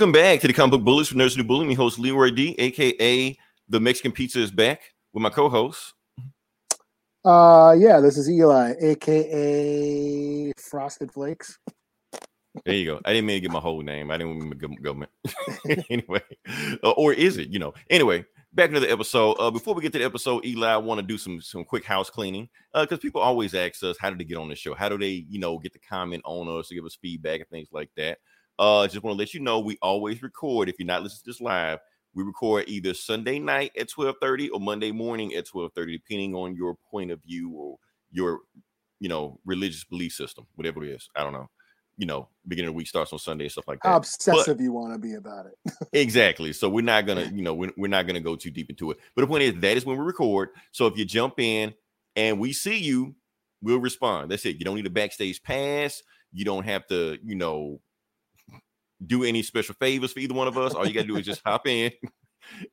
Welcome back to the comic book bullies for Nerds New Bully. Me host Leroy D, aka the Mexican Pizza is back with my co-host. Uh, yeah, this is Eli, aka Frosted Flakes. There you go. I didn't mean to get my whole name. I didn't mean to go government. anyway, uh, or is it? You know. Anyway, back to the episode. Uh, before we get to the episode, Eli, I want to do some some quick house cleaning Uh because people always ask us how did they get on the show? How do they, you know, get the comment on us to give us feedback and things like that? Uh, just want to let you know we always record. If you're not listening to this live, we record either Sunday night at 12:30 or Monday morning at 12:30, depending on your point of view or your, you know, religious belief system, whatever it is. I don't know. You know, beginning of the week starts on Sunday and stuff like that. How obsessive you want to be about it. Exactly. So we're not gonna, you know, we're, we're not gonna go too deep into it. But the point is that is when we record. So if you jump in and we see you, we'll respond. That's it. You don't need a backstage pass. You don't have to, you know, do any special favors for either one of us. All you gotta do is just hop in.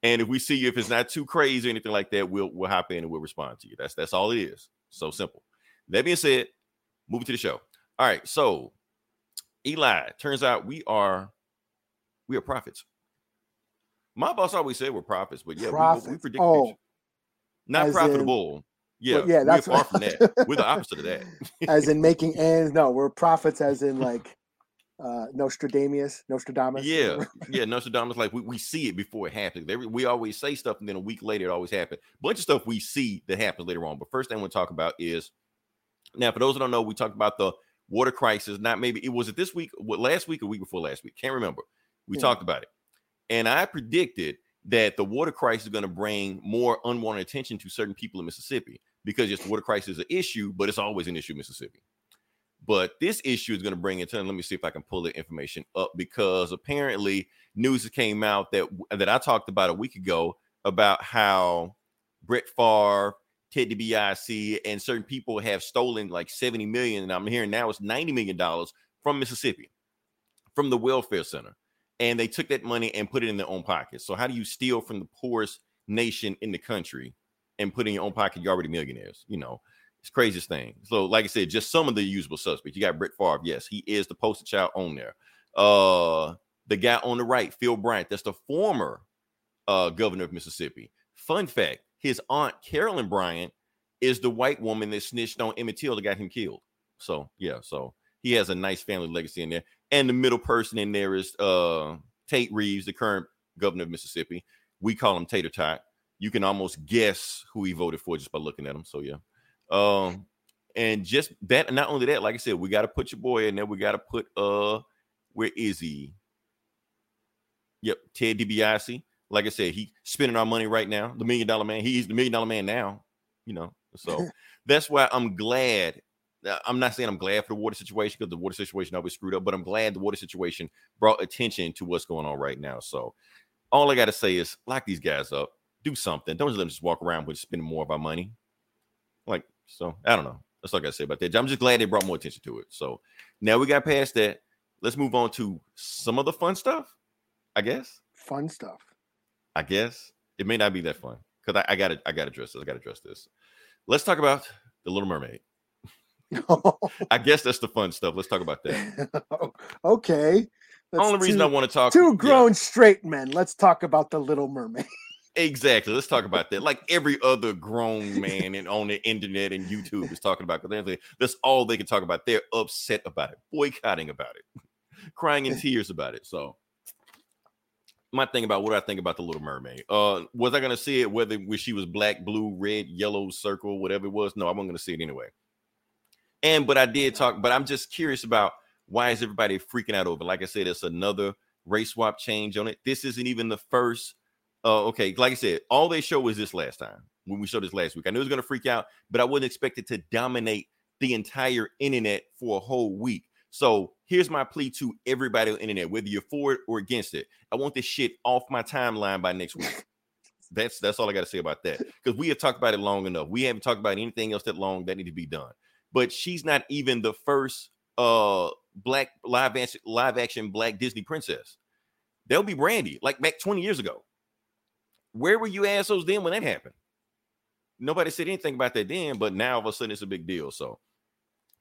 And if we see you, if it's not too crazy or anything like that, we'll we'll hop in and we'll respond to you. That's that's all it is. So simple. That being said, moving to the show. All right, so Eli, turns out we are we are prophets. My boss always said we're prophets, but yeah, we- we, predict Oh, future. not profitable. yeah, yeah, we're that's far from that. We're the opposite of that. as in making ends. No, we're prophets, as in like uh Nostradamus, Nostradamus. Yeah, yeah. Nostradamus, like we, we see it before it happens. Every, we always say stuff, and then a week later, it always happens. Bunch of stuff we see that happens later on. But first thing I want to talk about is now, for those that don't know, we talked about the water crisis. Not maybe it was it this week, what last week or week before last week? Can't remember. We Yeah. talked about it, and I predicted that the water crisis is going to bring more unwanted attention to certain people in Mississippi because the water crisis is an issue, but it's always an issue in Mississippi. But this issue is going to bring it to. Let me see if I can pull the information up because apparently news came out that that I talked about a week ago about how Brett Favre, Ted DiBiase, and certain people have stolen like 70 million, and I'm hearing now it's 90 million dollars from Mississippi, from the welfare center, and they took that money and put it in their own pockets. So how do you steal from the poorest nation in the country and put in your own pocket? You're already millionaires, you know. It's craziest thing. So, like I said, just some of the usable suspects. You got Brett Favre. Yes, he is the poster child on there. Uh, the guy on the right, Phil Bryant, that's the former uh governor of Mississippi. Fun fact: his aunt Carolyn Bryant is the white woman that snitched on Emmett Till that got him killed. So yeah, so he has a nice family legacy in there. And the middle person in there is uh Tate Reeves, the current governor of Mississippi. We call him Tater Tot. You can almost guess who he voted for just by looking at him. So yeah. Um, and just that, not only that, like I said, we got to put your boy in there. We got to put uh, where is he? Yep, Ted DiBiase. Like I said, he spending our money right now. The million dollar man. He's the million dollar man now. You know, so that's why I'm glad. uh, I'm not saying I'm glad for the water situation because the water situation always screwed up, but I'm glad the water situation brought attention to what's going on right now. So all I got to say is lock these guys up, do something. Don't just let them just walk around with spending more of our money. Like, so I don't know. That's all I got to say about that. I'm just glad they brought more attention to it. So now we got past that. Let's move on to some of the fun stuff, I guess. Fun stuff. I guess it may not be that fun because I, I gotta I gotta address this. I gotta address this. Let's talk about the Little Mermaid. I guess that's the fun stuff. Let's talk about that. okay. That's the Only reason two, I want to talk two yeah, grown straight men. Let's talk about the Little Mermaid. Exactly. Let's talk about that. Like every other grown man and on the internet and YouTube is talking about because that's all they can talk about. They're upset about it, boycotting about it, crying in tears about it. So my thing about what I think about the Little Mermaid. Uh, was I gonna see it whether she was black, blue, red, yellow, circle, whatever it was? No, I wasn't gonna see it anyway. And but I did talk, but I'm just curious about why is everybody freaking out over? Like I said, it's another race swap change on it. This isn't even the first. Uh, okay, like I said, all they show was this last time. when we showed this last week. I knew it was going to freak out, but I wouldn't expect it to dominate the entire internet for a whole week. So here's my plea to everybody on the internet, whether you're for it or against it. I want this shit off my timeline by next week. That's that's all I got to say about that. Because we have talked about it long enough. We haven't talked about anything else that long that need to be done. But she's not even the first uh black live action live action black Disney princess. There'll be Brandy, like back 20 years ago. Where were you assholes then when that happened? Nobody said anything about that then, but now all of a sudden it's a big deal. So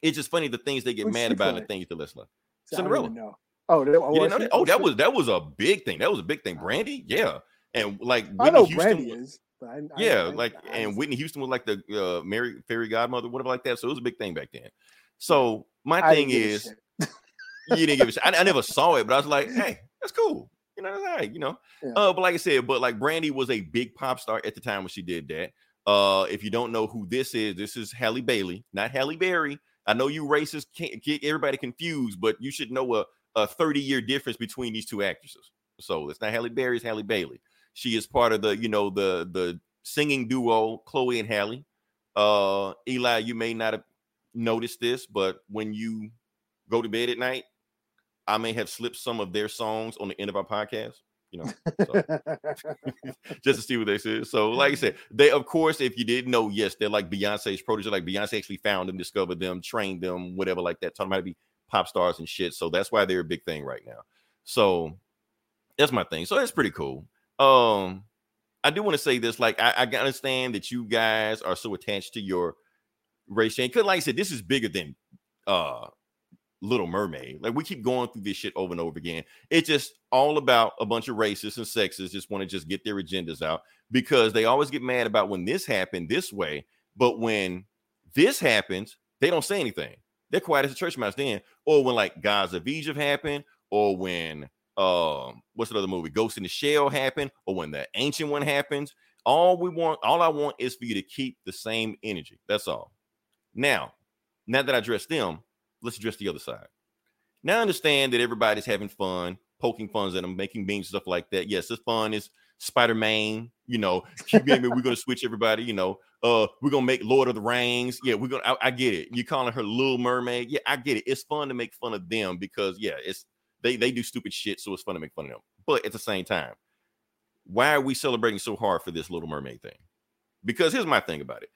it's just funny the things they get mad about and the play? things to listen. I don't Cinderella. even. Oh, that, oh, You was know that? Oh, that was that was a big thing. That was a big thing. Brandy, yeah, and like I know Houston Brandy was- is. But I, I, yeah, I- like and Whitney Houston was like the uh, Mary fairy godmother, whatever like that. So it was a big thing back then. So my thing didn't give a is, you didn't give a shit. I never saw it, but I was like, hey, that's cool. You know, that's all right, you know. Yeah. Uh, but like I said, but like Brandy was a big pop star at the time when she did that. Uh, if you don't know who this is, this is Halle Bailey, not Halle Berry. I know you racists can't get everybody confused, but you should know a, a 30 year difference between these two actresses. So it's not Halle Berry, it's Halle Bailey. She is part of the, you know, the the singing duo Chloe and Halle. Uh, Eli, you may not have noticed this, but when you go to bed at night, I may have slipped some of their songs on the end of our podcast. You know, so just to see what they said. So, like I said, they of course, if you didn't know, yes, they're like Beyonce's protege. Like Beyonce actually found them, discovered them, trained them, whatever, like that. Taught them how to be pop stars and shit. So that's why they're a big thing right now. So that's my thing. So that's pretty cool. Um, I do want to say this. Like, I, I understand that you guys are so attached to your race change. Because, like I said, this is bigger than uh Little Mermaid. Like we keep going through this shit over and over again. It's just all about a bunch of racists and sexists just want to just get their agendas out because they always get mad about when this happened this way, but when this happens, they don't say anything. They're quiet as a church mouse then. Or when like Gods of Egypt happened, or when um what's another movie? Ghost in the Shell happened, or when the ancient one happens. All we want, all I want is for you to keep the same energy. That's all. Now, now that I address them, let's address the other side. Now I understand that everybody's having fun, poking funs at them, making memes, stuff like that. Yes, it's fun is Spider-Man, you know, we're gonna switch everybody, you know. Uh, we're gonna make Lord of the Rings. Yeah, we're gonna I, I get it. You're calling her Little Mermaid. Yeah, I get it. It's fun to make fun of them because yeah, it's they they do stupid shit, so it's fun to make fun of them. But at the same time, why are we celebrating so hard for this Little Mermaid thing? Because here's my thing about it.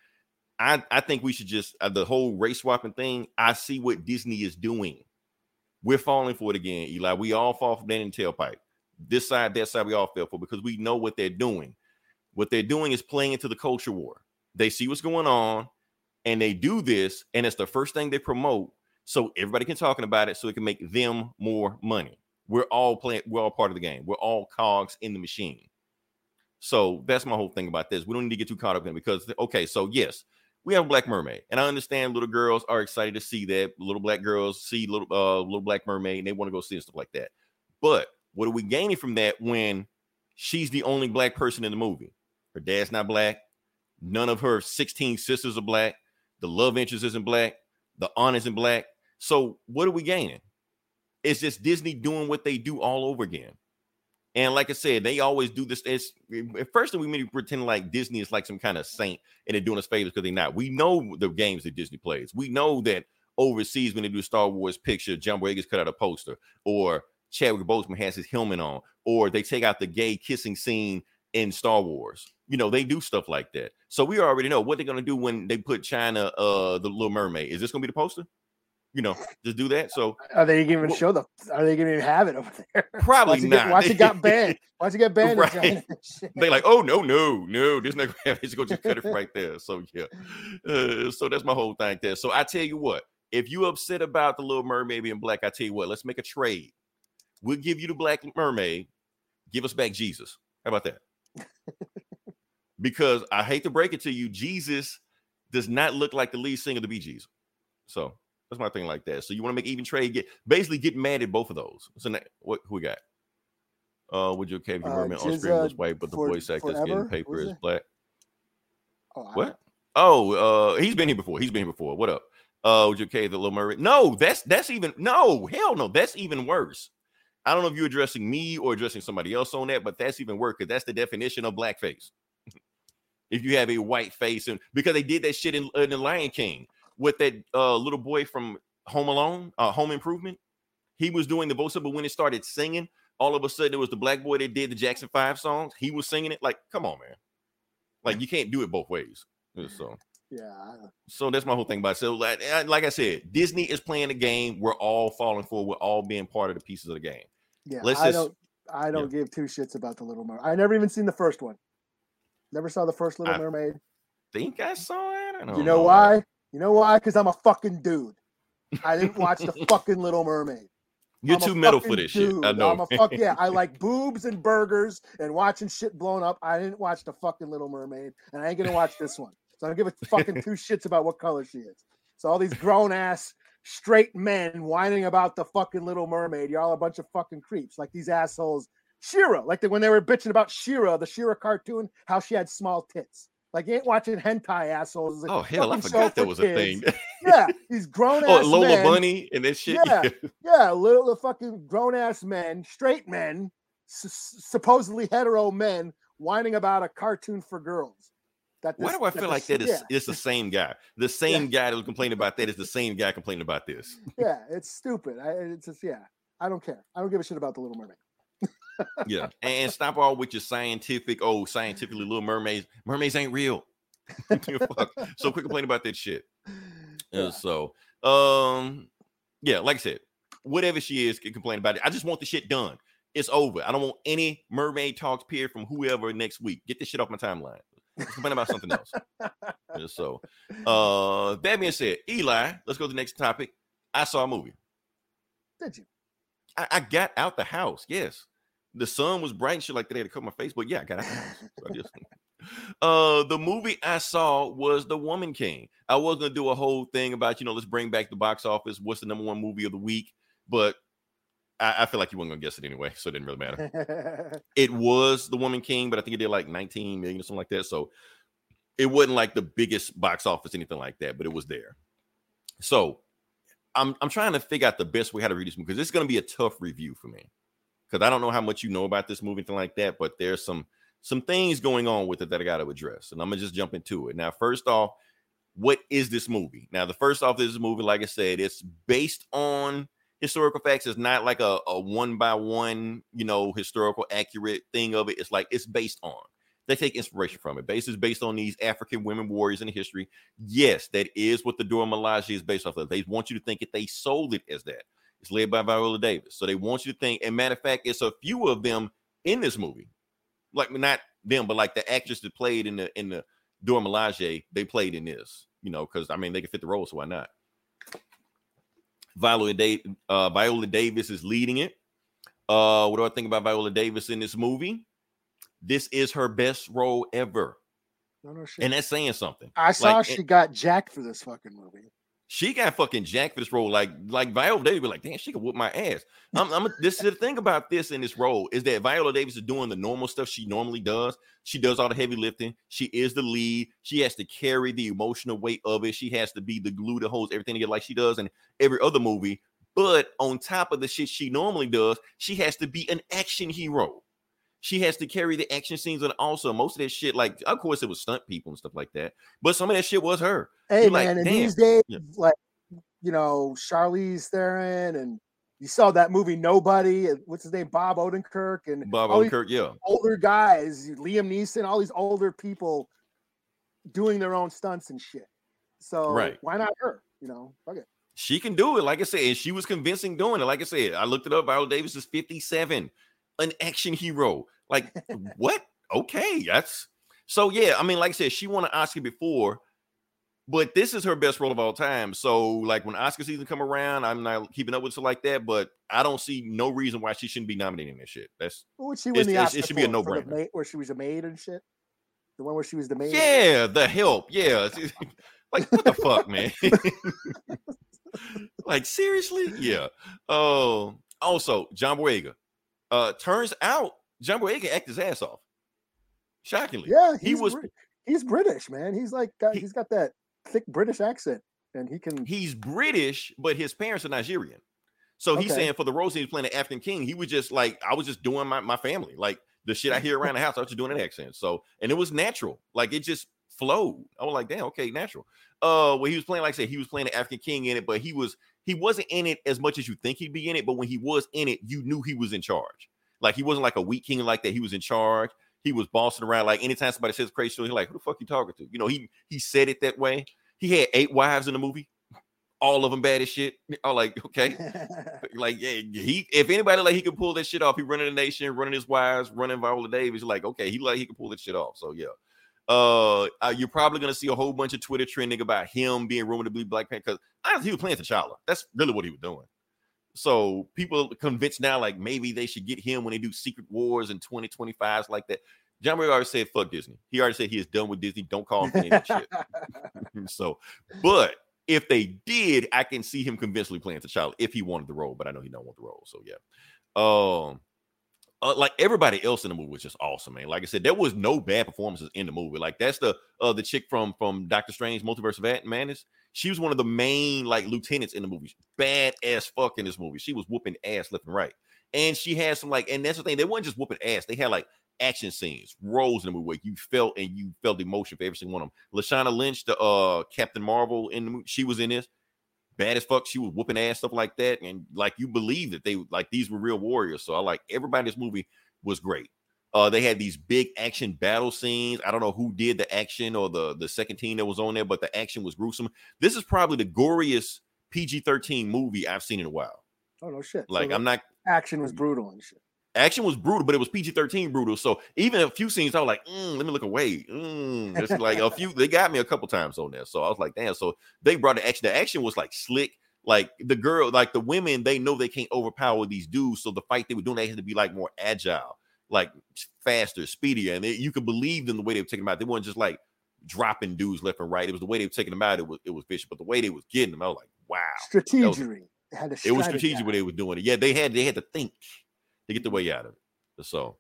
I, I think we should just uh, the whole race swapping thing. I see what Disney is doing. We're falling for it again, Eli. We all fall for that in tailpipe. This side, that side, we all fell for because we know what they're doing. What they're doing is playing into the culture war. They see what's going on, and they do this, and it's the first thing they promote, so everybody can talking about it, so it can make them more money. We're all playing. We're all part of the game. We're all cogs in the machine. So that's my whole thing about this. We don't need to get too caught up in it because okay, so yes, we have a Black Mermaid, and I understand little girls are excited to see that. Little black girls see little uh little Black Mermaid, and they want to go see and stuff like that. But what are we gaining from that when she's the only black person in the movie? Her dad's not black. None of her 16 sisters are black. The love interest isn't black. The aunt isn't black. So what are we gaining? It's just Disney doing what they do all over again. And like I said, they always do this. It's at first we maybe pretend like Disney is like some kind of saint and they're doing us favors because they're not. We know the games that Disney plays. We know that overseas when they do Star Wars picture, John Boyega cut out a poster, or Chadwick Boseman has his helmet on, or they take out the gay kissing scene in Star Wars. You know, they do stuff like that. So we already know what they're gonna do when they put China, uh, the Little Mermaid. Is this gonna be the poster? You know, just do that. So Are they even Well- show the? Are they going to have it over there? probably not. get, watch it got banned. Watch it get banned. Right. They like, oh no, no, no, this not gonna. It's gonna just cut it right there. So yeah, uh, so that's my whole thing there. So I tell you what, if you upset about the Little Mermaid being black, I tell you what, let's make a trade. We'll give you the Black Mermaid, give us back Jesus. How about that? because I hate to break it to you, Jesus does not look like the lead singer of the Bee Gees. So that's my thing like that. So you want to make even trade, get basically get mad at both of those. So now, what who we got? Uh, would you okay if your Uh, merman on screen was white, but the for- voice actor's forever? getting paper is black? Oh, What? Oh, uh, he's been here before. He's been here before. What up? Uh, would you okay the little Murray? No, that's that's even no hell no. That's even worse. I don't know if you're addressing me or addressing somebody else on that, but that's even worse because that's the definition of blackface. if you have a white face, and because they did that shit in, in the Lion King with that uh, little boy from Home Alone, uh, Home Improvement. He was doing the voiceover, but when it started singing, all of a sudden it was the black boy that did the Jackson Five songs. He was singing it. Like, come on, man. Like you can't do it both ways. So, Yeah. So that's my whole thing about it. So, like, uh, like I said, Disney is playing the game. We're all falling for. We're all being part of the pieces of the game. Yeah. Let's I just- don't I don't give two shits about the Little Mermaid. I never even seen the first one. Never saw the first Little I- Mermaid. Think I saw it. I don't You know why? You know why? Because I'm a fucking dude. I didn't watch the fucking Little Mermaid. You're I'm too metal for this shit. I know. I'm a fuck yeah. I like boobs and burgers and watching shit blown up. I didn't watch the fucking Little Mermaid, and I ain't gonna watch this one. So I don't give a fucking two shits about what color she is. So all these grown ass straight men whining about the fucking Little Mermaid. You're all a bunch of fucking creeps, like these assholes. She-Ra, like the, when they were bitching about She-Ra, the She-Ra cartoon, how she had small tits. Like you ain't watching hentai assholes. A oh hell, I forgot that was a kids. thing. Yeah, these grown oh, ass Lola men. Bunny and that shit. Yeah. Yeah, little the fucking grown ass men, straight men, s- supposedly hetero men, whining about a cartoon for girls. That Why do I feel the like that is Yeah, it's the same guy? The same guy that was complaining about that is the same guy complaining about this. yeah, it's stupid. I, it's just yeah. I don't care. I don't give a shit about the Little Mermaid. Yeah. And stop all with your scientific, oh, scientifically little mermaids. Mermaids ain't real. Fuck. So quit complaining about that shit. Uh, so um yeah, like I said, whatever she is, can complain about it. I just want the shit done. It's over. I don't want any mermaid talks period from whoever next week. Get this shit off my timeline. Let's complain about something else. Yeah, so uh that being said, Eli, let's go to the next topic. I saw a movie. Did you? I, I got out the house. Yes, the sun was bright and shit like that. I had to cut my face, but yeah, I got out the. So just, uh, the movie I saw was The Woman King. I was gonna do a whole thing about you know let's bring back the box office. What's the number one movie of the week? But I, I feel like you weren't gonna guess it anyway, so it didn't really matter. it was The Woman King, but I think it did like 19 million or something like that. So it wasn't like the biggest box office, anything like that, but it was there. So I'm I'm trying to figure out the best way how to read this movie because it's gonna be a tough review for me. Because I don't know how much you know about this movie, anything like that, but there's some some things going on with it that I gotta address. And I'm gonna just jump into it. Now, first off, what is this movie? Now, the first off, this movie, like I said, it's based on historical facts. It's not like a, a one by one, you know, historical accurate thing of it. It's like it's based on. They take inspiration from it. Base is based on these African women warriors in history. Yes, that is what the Dora Milaje is based off of. They want you to think that they sold it as that. It's led by Viola Davis. So they want you to think, and matter of fact, it's a few of them in this movie. Like not them, but like the actress that played in the in the Dora Milaje, they played in this, you know, because I mean they can fit the role, so why not? Viola, da- uh, Viola Davis is leading it. Uh, what do I think about Viola Davis in this movie? This is her best role ever, no, no shit. and that's saying something. I saw like, she got jacked for this fucking movie. She got fucking jacked for this role. Like, like Viola Davis, be like, damn, she could whoop my ass. I'm, I'm this is the thing about this in this role is that Viola Davis is doing the normal stuff she normally does. She does all the heavy lifting. She is the lead. She has to carry the emotional weight of it. She has to be the glue that holds everything together, like she does in every other movie. But on top of the shit she normally does, she has to be an action hero. She has to carry the action scenes, and also most of that shit, like of course it was stunt people and stuff like that, but some of that shit was her. Hey You're man, in damn. these days, Yeah. like you know, Charlize Theron and you saw that movie Nobody. What's his name? Bob Odenkirk and Bob Odenkirk, yeah. older guys, Liam Neeson, all these older people doing their own stunts and shit. So Right. why not her? You know, fuck it. She can do it, like I said, and she was convincing doing it. Like I said, I looked it up. Viola Davis is 57, an action hero. Like, what? Okay, that's so. Yeah, I mean, like I said, she won an Oscar before, but this is her best role of all time. So, like, when Oscar season come around, I'm not keeping up with stuff like that. But I don't see no reason why she shouldn't be nominating this shit. That's What would she win the Oscar it should be a for? For the no-brainer. maid- where she was a maid and shit. The one where she was the maid. yeah, the help. Yeah, like what the fuck, man? like seriously? Yeah. Oh, also John Boyega. Uh, turns out John Boyega can act his ass off. Shockingly, Yeah, he was Brit- he's British, man. He's like got, He- he's got that thick British accent, and he can. he's British, but his parents are Nigerian. So he's Okay. saying for the roles he's playing the African king, he was just like, I was just doing my, my family. Like the shit I hear around the house, I was just doing an accent. So, and it was natural. Like it just flowed. I was like, damn, okay, natural. Uh, when he was playing, like I said, he was playing the African king in it, but he was he wasn't in it as much as you think he'd be in it. But when he was in it, you knew he was in charge. Like he wasn't like a weak king like that. He was in charge. He was bossing around. Like anytime somebody says crazy shit, he's like, who the fuck you talking to? You know, he he said it that way. He had eight wives in the movie, all of them bad as shit. I'm like, okay, like yeah, he if anybody like he could pull that shit off, he running the nation, running his wives, running Viola Davis. Like, okay, he like he can pull that shit off. So yeah. Uh, you're probably gonna see a whole bunch of Twitter trending about him being rumored to be Black Panther because honestly, he was playing T'Challa. That's really what he was doing. So people convinced now, like maybe they should get him when they do Secret Wars in 2025 like that. John Mayer already said, "Fuck Disney." He already said he is done with Disney. Don't call him any shit. so, but if they did, I can see him convincingly playing T'Challa if he wanted the role. But I know he don't want the role. So yeah. Um, uh, like everybody else in the movie was just awesome, man. Like I said, there was no bad performances in the movie. Like that's the uh the chick from from Doctor Strange Multiverse of Madness. She was one of the main like lieutenants in the movie. Bad ass fuck in this movie. She was whooping ass left and right. And she had some like, and that's the thing, they weren't just whooping ass, they had like action scenes, roles in the movie where you felt and you felt the emotion for every single one of them. Lashana Lynch, the uh Captain Marvel in the movie, she was in this. Bad as fuck, she was whooping ass, stuff like that. And like you believe that they like these were real warriors. So I like everybody in this movie was great. Uh, they had these big action battle scenes. I don't know who did the action or the the second team that was on there, but the action was gruesome. This is probably the goriest PG thirteen movie I've seen in a while. oh no shit. Like the I'm not action was brutal and shit. Action was brutal, but it was PG thirteen brutal. So even a few scenes, I was like, mm, let me look away. Mm. It's like a few. They got me a couple times on there, so I was like, damn. So they brought the action. The action was like slick. Like the girl, like the women, they know they can't overpower these dudes. So the fight they were doing, they had to be like more agile, like faster, speedier, and they, you could believe them the way they were taking them out. They weren't just like dropping dudes left and right. It was the way they were taking them out. It was it was vicious, but the way they was getting them, I was like, wow. Strategery. To It was strategic what they were doing. Yeah, they had they had to think to get the way out of it. So,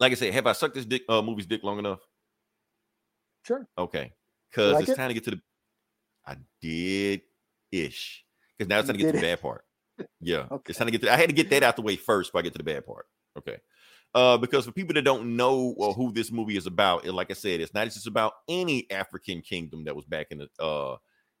like I said, have I sucked this dick uh movie's dick long enough? Sure. Okay, because like it's it? time to get to the. I did ish because now it's time to get to the bad part. Yeah, Okay. it's time to get to. I had to get that out the way first before I get to the bad part. Okay. Uh, because for people that don't know or who this movie is about, it, like I said, it's not just about any African kingdom that was back in the uh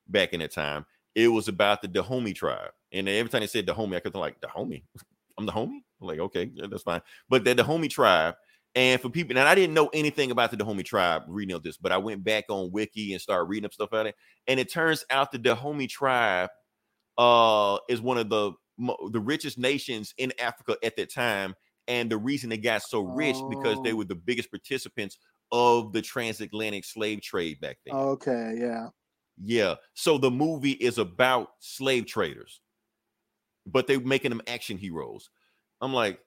back in that time. It was about the Dahomey tribe, and every time they said Dahomey, I could think like Dahomey. I'm the homie. Like, okay, yeah, that's fine. But the Dahomey tribe, and for people, and I didn't know anything about the Dahomey tribe reading of this, but I went back on Wiki and started reading up stuff about it. And it turns out the Dahomey tribe uh is one of the the richest nations in Africa at that time. And the reason they got so rich because they Oh. were the biggest participants of the transatlantic slave trade back then. Okay, yeah. Yeah. So the movie is about slave traders, but they're making them action heroes. I'm like,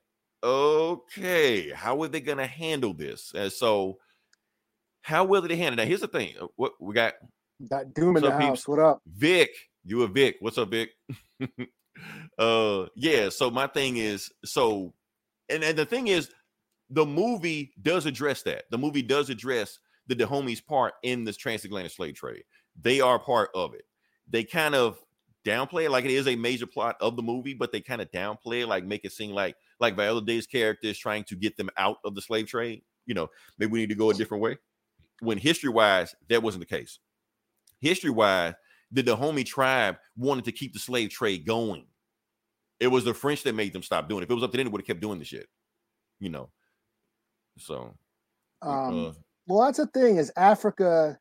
okay, how are they gonna handle this? And so, how will they handle that? Here's the thing: uh, what we got, Got Doom in the up, house. What up? Vic. You a Vic? What's up, Vic? uh, yeah. So my thing is, so, and and the thing is, the movie does address that. The movie does address the Dahomeys part in this transatlantic slave trade. They are part of it. They kind of downplay it like it is a major plot of the movie, but they kind of downplay it, like make it seem like like Viola Davis' character is trying to get them out of the slave trade. You know, maybe we need to go a different way. When history wise, that wasn't the case. History wise, the Dahomey tribe wanted to keep the slave trade going. It was the French that made them stop doing it. If it was up to them, they would have kept doing the shit. You know. So Um, uh, well, that's the thing is Africa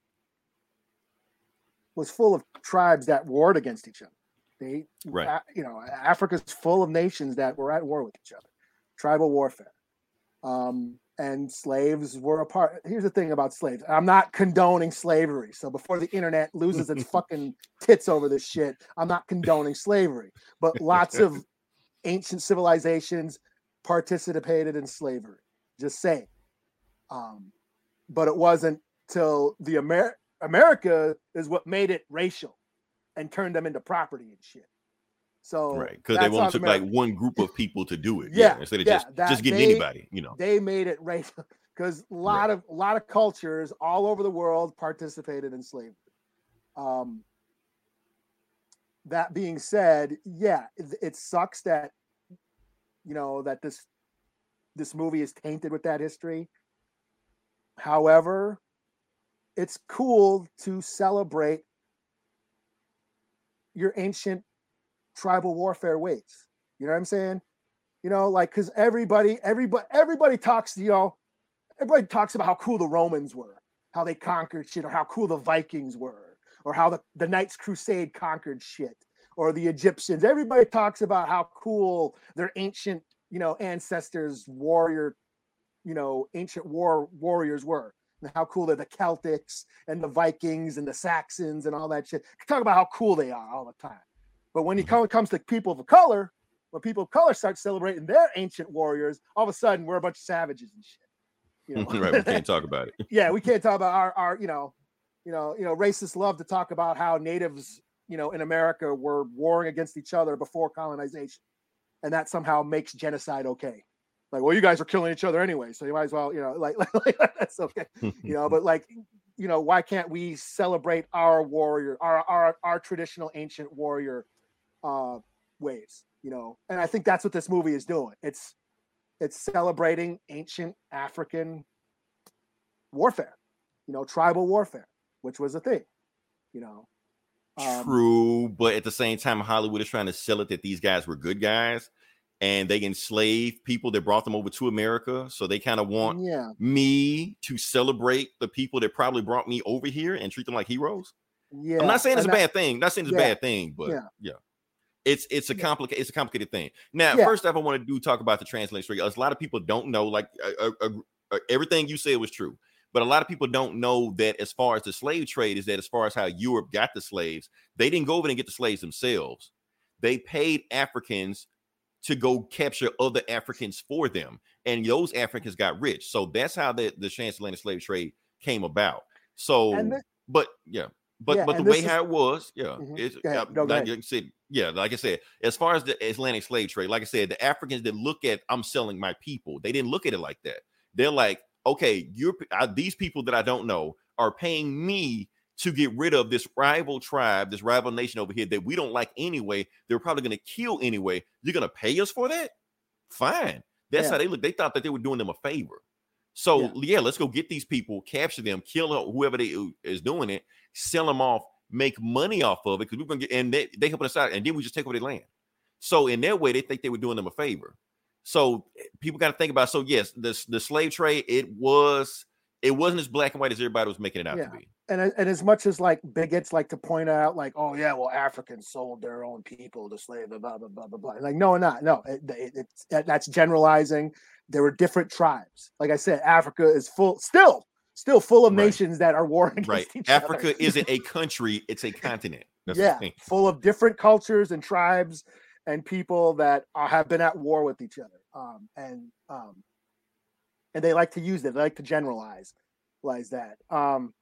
was full of tribes that warred against each other. They, Right. You know, Africa's full of nations that were at war with each other, tribal warfare. Um, and slaves were a part. Here's the thing about slaves. I'm not condoning slavery. So before the internet loses its fucking tits over this shit, I'm not condoning slavery. But lots of ancient civilizations participated in slavery. Just saying. Um, but it wasn't till the Amer- America is what made it racial and turned them into property and shit. So right, because they only took America. like one group of people to do it. Yeah, instead of yeah, just that just getting they- anybody. You know. they made it racial because a lot of a lot of cultures all over the world participated in slavery. Um, that being said, yeah, it, it sucks that you know that this this movie is tainted with that history. However, it's cool to celebrate your ancient tribal warfare ways. You know what I'm saying? You know, like because everybody, everybody, everybody talks, you know, everybody talks about how cool the Romans were, how they conquered shit, or how cool the Vikings were, or how the, the Knights Crusade conquered shit, or the Egyptians. Everybody talks about how cool their ancient, you know, ancestors, warrior, you know, ancient war warriors were. And how cool they're the Celtics and the Vikings and the Saxons and all that shit. Talk about how cool they are all the time. But when it Mhm. co- comes to people of color, when people of color start celebrating their ancient warriors, all of a sudden we're a bunch of savages and shit. You know? right, we can't talk about it. yeah, we can't talk about our, our, you know, you know, you know, racists love to talk about how natives, you know, in America were warring against each other before colonization, and that somehow makes genocide okay. Like, well, you guys are killing each other anyway, so you might as well, you know, like, like that's okay, you know. But like, you know, why can't we celebrate our warrior, our our our traditional ancient warrior uh ways, you know? And I think that's what this movie is doing. It's it's celebrating ancient African warfare, you know, tribal warfare, which was a thing, you know. Um, True, but at the same time, Hollywood is trying to sell it that these guys were good guys and they enslaved people that brought them over to America. So they kind of want Yeah, me to celebrate the people that probably brought me over here and treat them like heroes. yeah. I'm not saying it's a and I- bad thing. Not saying it's a bad thing, but yeah. yeah. It's it's a Yeah. complicated it's a complicated thing. Now, Yeah. first off, I want to do talk about the translation. A lot of people don't know, like uh, uh, uh, everything you said was true, but a lot of people don't know that as far as the slave trade is that as far as how Europe got the slaves, they didn't go over and get the slaves themselves. They paid Africans to go capture other Africans for them, and those Africans got rich. So that's how the the transatlantic slave trade came about. So, but yeah, but Yeah, but the way is- how it was, yeah, Mhm. it's ahead. No, like said, yeah, like I said, as far as the Atlantic slave trade, like I said, the Africans that look at I'm selling my people, they didn't look at it like that. They're like, okay, you're uh, these people that I don't know are paying me to get rid of this rival tribe, this rival nation over here that we don't like anyway. They're probably going to kill anyway. You're going to pay us for that? Fine. That's Yeah. how they look. They thought that they were doing them a favor. So Yeah. yeah. let's go get these people, capture them, kill whoever they is doing it, sell them off, make money off of it because we're gonna get and they they helping us out, and then we just take over their land. So in that way, they think they were doing them a favor. So eh, people got to think about. So yes, the the slave trade it was it wasn't as black and white as everybody was making it out Yeah. to be. And and as much as like bigots like to point out, like, oh yeah, well, Africans sold their own people to slave, blah blah blah blah blah. Like, no, not no. It, it, it's that- that's generalizing. There were different tribes. Like I said, Africa is full, still, still full of Right. nations that are warring against Right. each other. Africa isn't a country; it's a continent. That's yeah, full of different cultures and tribes and people that are, have been at war with each other. Um, and um, and they like to use it. They like to generalize, like that. Um,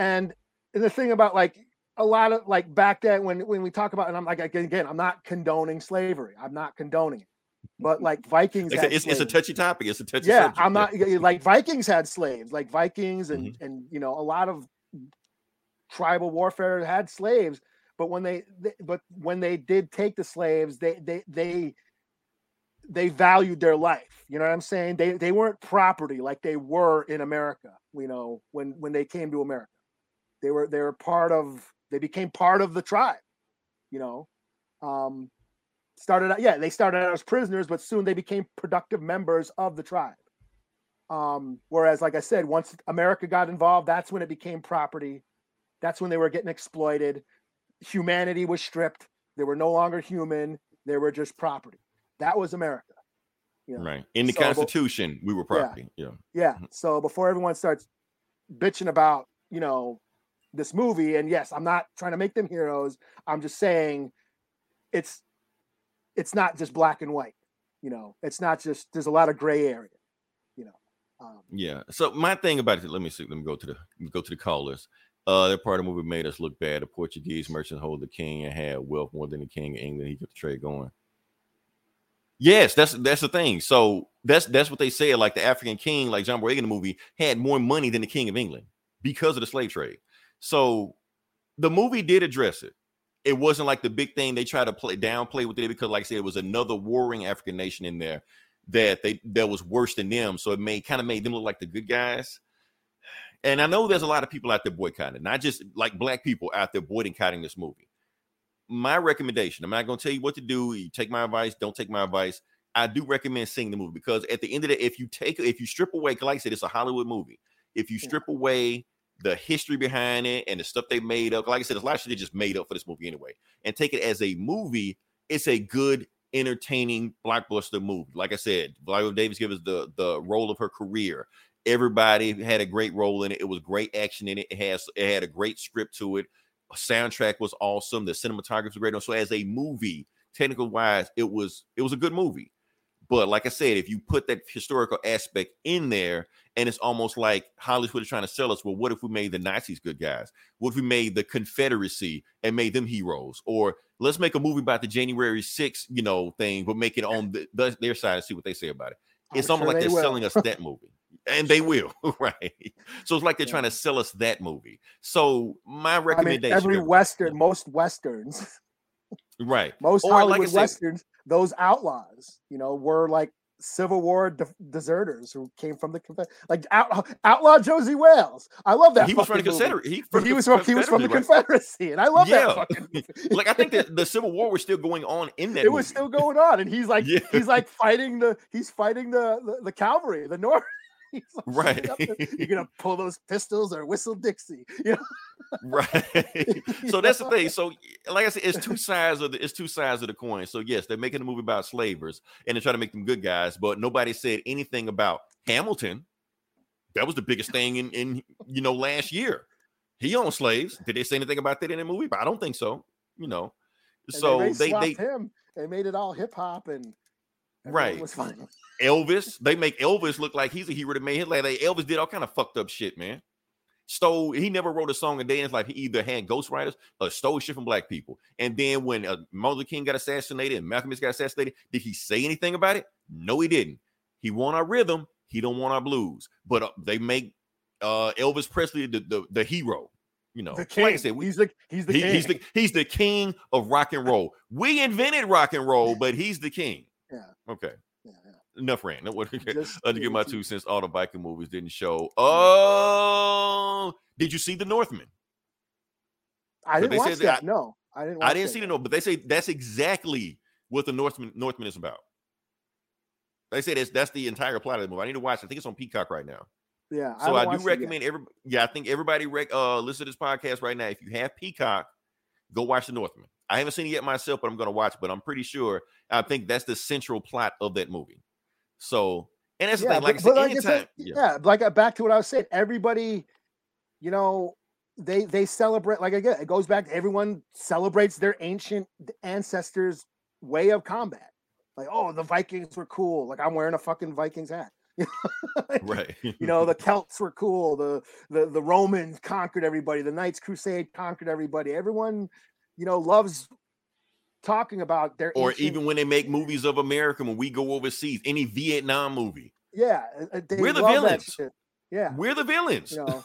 and the thing about like a lot of like back then when when we talk about and I'm like again, again I'm not condoning slavery. I'm not condoning it. But like Vikings, Like had it's, it's a touchy topic. It's a touchy. yeah. subject. I'm not like Vikings had slaves, like Vikings and Mm-hmm. and you know a lot of tribal warfare had slaves. But when they, they but when they did take the slaves, they they they they valued their life. You know what I'm saying? They they weren't property like they were in America. You know when when they came to America, they were they were part of. They became part of the tribe. You know, um, started out yeah they started out as prisoners, but soon they became productive members of the tribe. Um, whereas, like I said, once America got involved, that's when it became property. That's when they were getting exploited. Humanity was stripped. They were no longer human. They were just property. That was America. You know? Right. In the So, but- Constitution, we were property. Yeah. Yeah. Mhm. So before everyone starts bitching about, you know, this movie, and yes, I'm not trying to make them heroes. I'm just saying it's it's not just black and white. You know, it's not just there's a lot of gray area. You know. Um, Yeah. So my thing about it, let me see. Let me go to the go to the callers. Uh, that part of the movie made us look bad. The Portuguese merchant hold the king and had wealth more than the king of England. He kept the trade going. Yes, that's that's the thing. So that's that's what they said. Like the African king, like John Boyega in the movie, had more money than the king of England because of the slave trade. So the movie did address it. It wasn't like the big thing they try to play downplay with it because, like I said, it was another warring African nation in there. that they that was worse than them. So it made kind of made them look like the good guys. And I know there's a lot of people out there boycotting, not just like black people out there boycotting this movie. My recommendation, I'm not going to tell you what to do. You take my advice, don't take my advice. I do recommend seeing the movie because at the end of the if you take if you strip away, like I said, it's a Hollywood movie. If you strip away the history behind it and the stuff they made up, like I said, there's a lot of shit they just made up for this movie anyway, and take it as a movie, it's a good, entertaining blockbuster movie. Like I said, Viola Davis gave us the the role of her career. Everybody had a great role in it. It was great action in it. It has it had a great script to it. soundtrack was awesome. The cinematography was great. So as a movie, technical wise, it was it was a good movie. But like I said, if you put that historical aspect in there, and it's almost like Hollywood is trying to sell us, well, what if we made the Nazis good guys? What if we made the Confederacy and made them heroes? Or let's make a movie about the January 6th, you know, thing, but make it on the, the- their side and see what they say about it. It's I'm almost sure like they they're will. selling us that movie. And they will, right? So it's like they're Yeah. trying to sell us that movie. So my I mean, recommendation, every Western, most Westerns, right? most Or, like Hollywood said- Westerns, those outlaws, you know, were like Civil War de- deserters who came from the Confed- like out- outlaw Josey Wales. I love that. he was from the movie. Confederate. He, was from he was from the Confederacy, Confederacy, and I love Yeah. that fucking Like I think that the Civil War was still going on in that. it was still going on, and he's like Yeah. he's like fighting the he's fighting the the, the cavalry, the North. Like, Right. "Shut You're gonna pull those pistols or whistle Dixie. You know? right so that's the thing so like i said it's two sides of the it's two sides of the coin so yes they're making a movie about slavers and they're trying to make them good guys but nobody said anything about hamilton that was the biggest thing in in you know last year he owned slaves did they say anything about that in the movie but i don't think so you know And so they, they they him. They made it all hip hop and Right. was fine. Elvis. They make Elvis look like he's a hero to his life. Like Elvis did all kind of fucked up shit, man. Stole. He never wrote a song a day in his life. He either had ghostwriters or stole shit from black people. And then when uh, Martin Luther King got assassinated and Malcolm X got assassinated, did he say anything about it? No, he didn't. He want our rhythm. He don't want our blues. But uh, they make uh, Elvis Presley the, the the hero. You know, like I said, we, he's the he's the he- king. he's the he's the king of rock and roll. We invented rock and roll, but he's the king. Yeah. Okay. Enough rant. No, what- to get my two cents. All the Viking movies didn't show. Oh, did you see the Northman? I didn't watch that. that- no, I didn't. I didn't that see the. Northman, but they say that's exactly what the Northman Northman is about. They say that's that's the entire plot of the movie. I need to watch. it. I think it's on Peacock right now. Yeah, So I, haven't do watched it yet. recommend every. Yeah, I think everybody rec- uh listen to this podcast right now. If you have Peacock, go watch the Northman. I haven't seen it yet myself, but I'm going to watch. But I'm pretty sure. I think that's the central plot of that movie. So, and that's the Yeah, thing. Like but- but like anytime. said, yeah. yeah, like uh, back to what I was saying. Everybody, you know, they they celebrate. Like again, it goes back. to Everyone celebrates their ancient ancestors' way of combat. Like, oh, the Vikings were cool. Like I'm wearing a fucking Vikings hat. right. you know, the Celts were cool. The the the Romans conquered everybody. The Knights Crusade conquered everybody. Everyone, you know, loves talking about their or ancient- even when they make movies of America when we go overseas, any Vietnam movie, yeah, uh, uh, We're the villains. Yeah, we're the villains. you know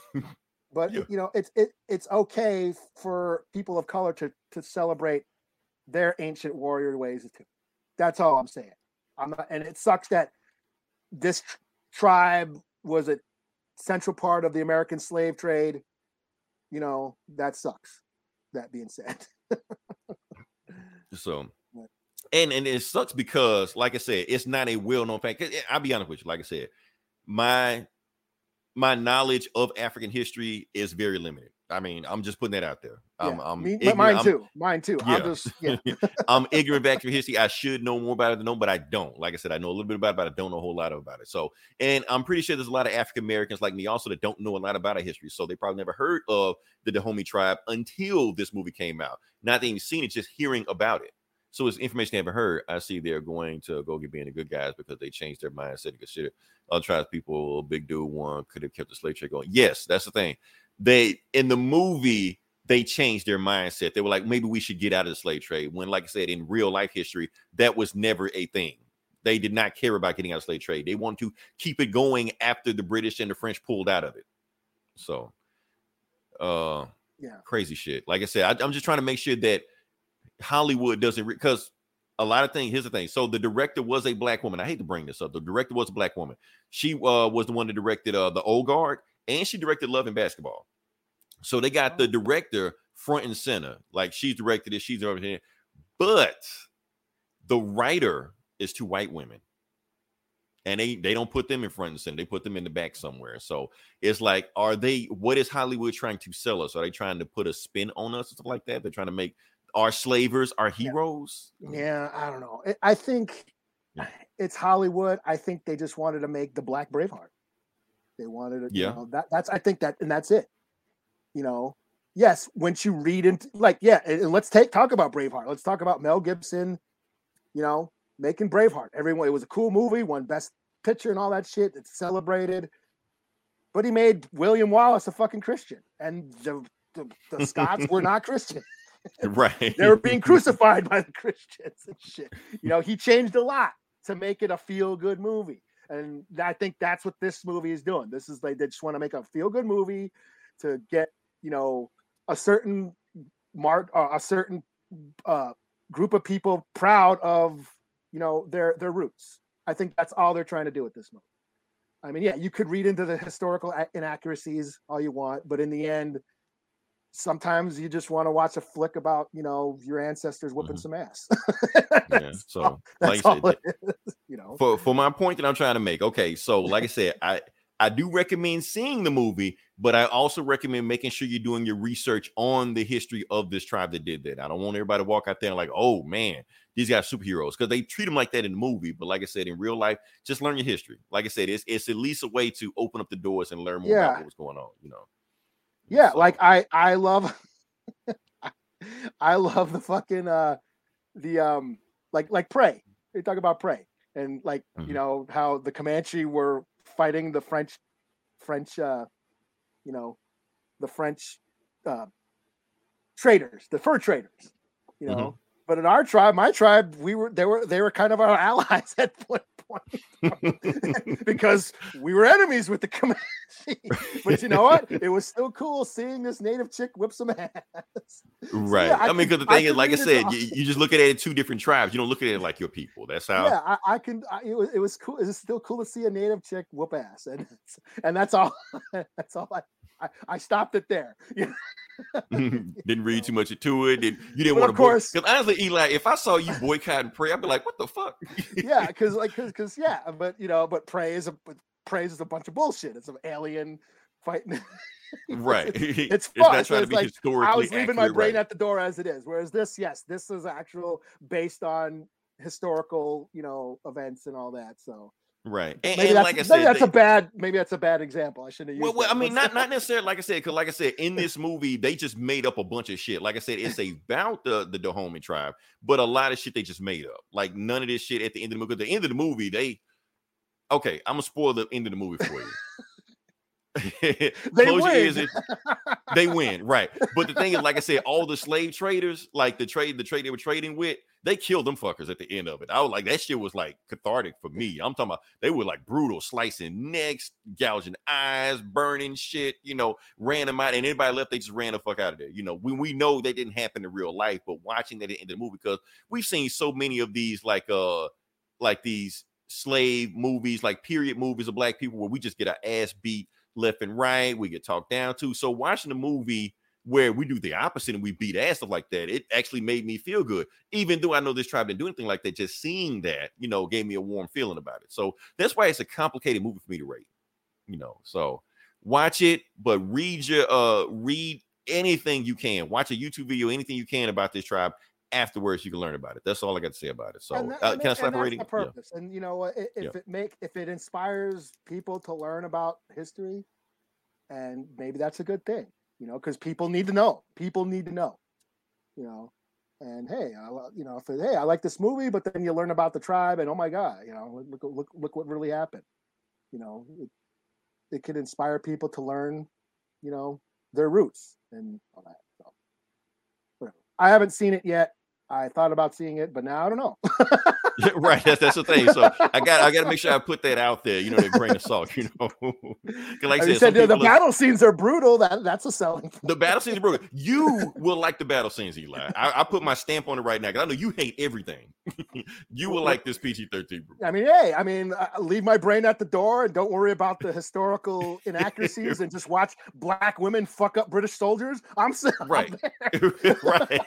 but Yeah. you know it's it, it's okay for people of color to to celebrate their ancient warrior ways too that's all i'm saying. I'm not and it sucks that this tr- tribe was a central part of the american slave trade. You know that sucks that being said So, and and it sucks because, like I said, it's not a well-known fact. eh, I'll be honest with you. Like I said, my my knowledge of African history is very limited. I mean, I'm just putting that out there. I'm, yeah, I'm me, ignorant- mine I'm- too mine too Yeah. i'm just yeah I'm ignorant of African history. I should know more about it than know, but I don't. Like I said, I know a little bit about it, but I don't know a whole lot about it. So, and I'm pretty sure there's a lot of African Americans like me also that don't know a lot about our history. So they probably never heard of the Dahomey tribe until this movie came out. Not even seen it, just hearing about it. So it's information they haven't heard. I see they're going to go get being the good guys because they changed their mindset and consider other tribes people, big dude one could have kept the slave trade going. Yes, that's the thing. They in the movie they changed their mindset. They were like, maybe we should get out of the slave trade. When, like I said, in real life history, that was never a thing. They did not care about getting out of slave trade. They wanted to keep it going after the British and the French pulled out of it. So, uh, yeah crazy shit. Like I said, I, am just trying to make sure that Hollywood doesn't because a lot of things. Here's the thing. So the director was a black woman. I hate to bring this up. The director was a black woman. She uh, was the one that directed uh, the Old Guard, and she directed Love and Basketball. So they got the oh. director front and center. Like she's directed it, she's over here. But the writer is two white women. And they they don't put them in front and center. They put them in the back somewhere. So it's like, are they? What is Hollywood trying to sell us? Are they trying to put a spin on us or something like that? They're trying to make our slavers our heroes. Yeah, I don't know. I- I think Yeah. it's Hollywood. I think they just wanted to make the Black Braveheart. They wanted it. Yeah. you know, that that's I think that and that's it. You know, yes, once you read into like, yeah, and let's take talk about Braveheart. Let's talk about Mel Gibson, you know, making Braveheart. Everyone, it was a cool movie, won best picture and all that shit. It's celebrated. But he made William Wallace a fucking Christian. And the the, the Scots were not Christian right. they were being crucified by the Christians and shit. You know, he changed a lot to make it a feel good movie. And I think that's what this movie is doing. This is like they just want to make a feel good movie to get, you know, a certain mark, uh, a certain uh, group of people proud of, you know, their their roots. I think that's all they're trying to do with this movie. I mean, yeah, you could read into the historical inaccuracies all you want, but in the end, sometimes you just want to watch a flick about you know your ancestors whipping Mhm. some ass. Yeah. So all- like that's I all said, is, you know. for for my point that I'm trying to make. Okay, so like I said, I I do recommend seeing the movie, but I also recommend making sure you're doing your research on the history of this tribe that did that. I don't want everybody to walk out there and like, oh man, these guys are superheroes because they treat them like that in the movie. But like I said, in real life, just learn your history. Like I said, it's it's at least a way to open up the doors and learn more Yeah. about what's going on. You know. Yeah, So, like I I love I love the fucking uh the um like like prey. They talk about prey and like Mhm. you know how the Comanche were fighting the French French uh you know the French uh traders, the fur traders, you know. But in our tribe, my tribe, we were they were they were kind of our allies at one point because we were enemies with the Comanche. but you know what? It was still cool seeing this native chick whip some ass. right. yeah, I I, mean, because the I thing is, like I said, you, you just look at it in two different tribes. You don't look at it like your people. That's how. yeah, I, I can. I, it was it was cool. It was still cool to see a native chick whoop ass, and and that's all. that's all I. I, I stopped it there. Didn't read too much into it. Did you didn't want of to course- Because honestly, Eli, if I saw you boycotting prayer, I'd be like, "What the fuck?" yeah, because like because yeah, but you know, but prey is a but Prey's is a bunch of bullshit. It's an alien fighting. right? It's, it's fun. not so it's be like, historically I was leaving my brain right. at the door as it is. Whereas this, yes, this is actual based on historical, you know, events and all that. So right. And, maybe and that's like I maybe said, that's they- a bad maybe that's a bad example. I shouldn't have well, well, I mean, not not necessarily. Like I said, because like I said, in this movie, they just made up a bunch of shit. Like I said, it's about the the Dahomey tribe, but a lot of shit they just made up. Like none of this shit at the end of the movie. At the end of the movie, they okay. I'm gonna spoil the end of the movie for you. They Close your win. ears and- they win, right? But the thing is, like I said, all the slave traders, like the trade, the trade they were trading with, they killed them fuckers at the end of it. I was like, that shit was like cathartic for me. I'm talking about they were like brutal, slicing necks, gouging eyes, burning shit, you know, ran them out. And anybody left, they just ran the fuck out of there. You know, when we know they didn't happen in real life, but watching that at the end of the movie, because we've seen so many of these like uh like these slave movies, like period movies of black people where we just get our ass beat left and right, we get talked down to. So watching a movie where we do the opposite and we beat ass stuff like that, it actually made me feel good. Even though I know this tribe didn't do anything like that, just seeing that, you know, gave me a warm feeling about it. So that's why it's a complicated movie for me to rate. You know, so watch it, but read your uh read anything you can. Watch a YouTube video, anything you can about this tribe. Afterwards, you can learn about it. That's all I got to say about it. So, that- uh, can I slap a rating? the Yeah. purpose. And you know If Yeah. it make if it inspires people to learn about history, and maybe that's a good thing, you know, because people need to know. People need to know, you know. And hey, I, you know, if hey, I like this movie, but then you learn about the tribe, and oh my god, you know, look look look what really happened. You know, it, it can inspire people to learn, you know, their roots and all that. So, whatever. I haven't seen it yet. I thought about seeing it, but now I don't know. right. That's that's the thing. So I got I got to make sure I put that out there. You know, that grain of salt. You know, like I you said, said the, the are- battle scenes are brutal. That that's a selling. point. the battle scenes, are brutal. You will like the battle scenes, Eli. I, I put my stamp on it right now because I know you hate everything. you will like this PG thirteen. I mean, hey, I mean, leave my brain at the door and don't worry about the historical inaccuracies and just watch black women fuck up British soldiers. I'm Right. right.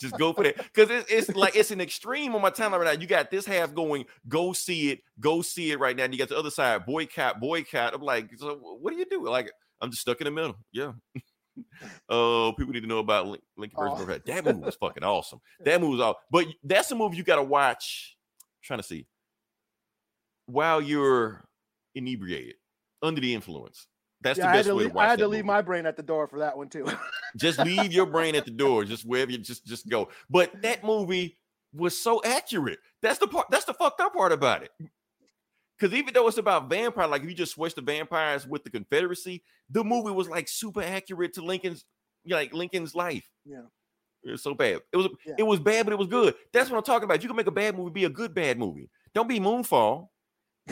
Just go for that. Because it's, it's like it's an extreme on my timeline right now. You got this half going, go see it, go see it right now. And you got the other side, boycott, boycott. I'm like, so what do you do? Like, I'm just stuck in the middle. Yeah. Oh, people need to know about Link, Lincoln versus Oh. That movie was fucking awesome. That movie was awesome. But that's a movie you got to watch. trying to see while you're inebriated, under the influence. That's Yeah, the best way leave, to watch I had to leave movie. my brain at the door for that one too. just leave your brain at the door. Just wherever you just just go. But that movie was so accurate. That's the part that's the fucked up part about it. Because even though it's about vampire like if you just switch the vampires with the confederacy the movie was like super accurate to lincoln's like lincoln's life. Yeah. it was so bad. It was Yeah. it was bad but it was good. That's what i'm talking about. You can make a bad movie be a good bad movie. Don't be moonfall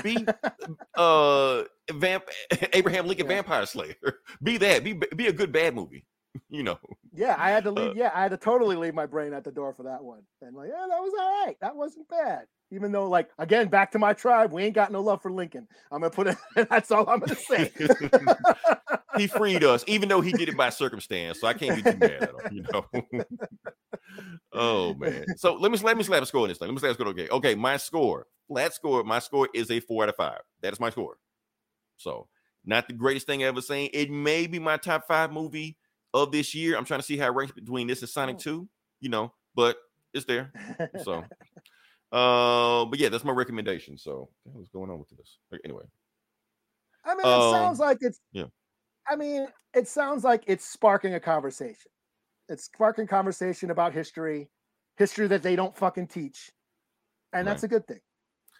be uh vamp abraham lincoln Yeah. vampire slayer be that be be a good bad movie you know yeah, I had to Uh, leave. yeah, I had to totally leave my brain at the door for that one. And like, yeah, that was all right. That wasn't bad. Even though, like, again, back to my tribe, we ain't got no love for Lincoln. I'm gonna put it. That's all I'm gonna say. he freed us, even though he did it by circumstance. So I can't be too mad at him, you know. oh man. So let me let me slap a score on this thing. Let me slap a score. Okay. Okay, my score, flat score, my score is a four out of five. That is my score. So not the greatest thing I ever seen. It may be my top five movie of this year. I'm trying to see how it ranks between this and Sonic 2, you know, but it's there. So uh but yeah, that's my recommendation. So what's going on with this? Anyway. I mean, it Um, sounds like it's. yeah. I mean, it sounds like it's sparking a conversation. It's sparking conversation about history, history that they don't fucking teach, and that's a good thing.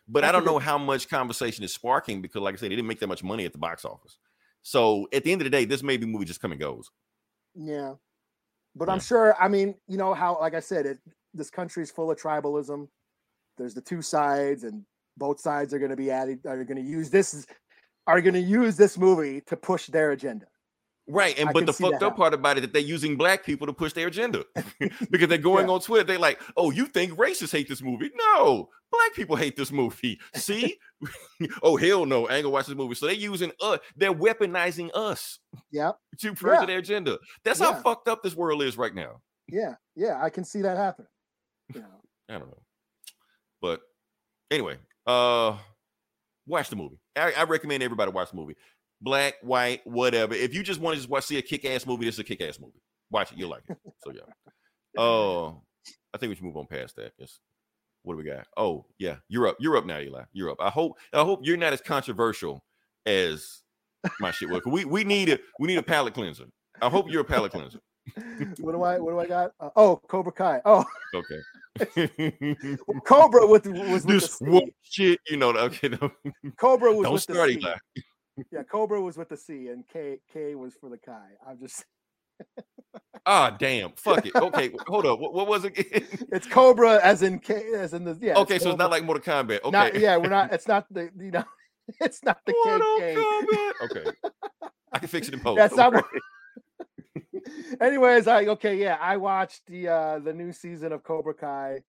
But I don't know how much conversation is sparking because, like I said, they didn't make that much money at the box office. So at the end of the day, this maybe movie just come and goes. Yeah, but Yeah. I'm sure. I mean, you know how, like I said, it this is full of tribalism. There's the two sides, and both sides are going to be added. Are going to use this. Are going to use this movie to push their agenda. Right. And I but the fucked up part about it that they're using black people to push their agenda because they're going Yeah. on Twitter. They're like, oh, you think racists hate this movie? No, black people hate this movie. See? oh, hell no. I ain't gonna watch this movie. So they're using us, they're weaponizing us Yeah, to further Yeah. their agenda. That's how fucked up this world is right now. yeah, yeah. I can see that happening. You know. I don't know. But anyway, uh watch the movie. I, I recommend everybody watch the movie. Black, white, whatever. If you just want to just watch see a kick-ass movie, this is a kick-ass movie. Watch it, you'll like it. So yeah. Oh, I think we should move on past that. Yes. What do we got? Oh, yeah, you're up. You're up now, Eli. You're up. I hope I hope you're not as controversial as my shit was. We we need a we need a palate cleanser. I hope you're a palate cleanser. what do I? What do I got? Uh, oh, Cobra Kai. Oh, Okay. Cobra with was with this shit, you know. Okay, no. Cobra was Don't with start, the Eli. Yeah, Cobra was with the C, and K K was for the Kai. I'm just. Ah, damn. Fuck it. Okay, hold up. What, what was it? It's Cobra as in K as in the yeah. okay, so it's not like Mortal Kombat. Okay. Not, yeah, we're not. It's not the you know. It's not the Mortal KK. Kombat. Okay. I can fix it in post. That's not. Anyways, I okay, yeah, I watched the uh the new season of Cobra Kai,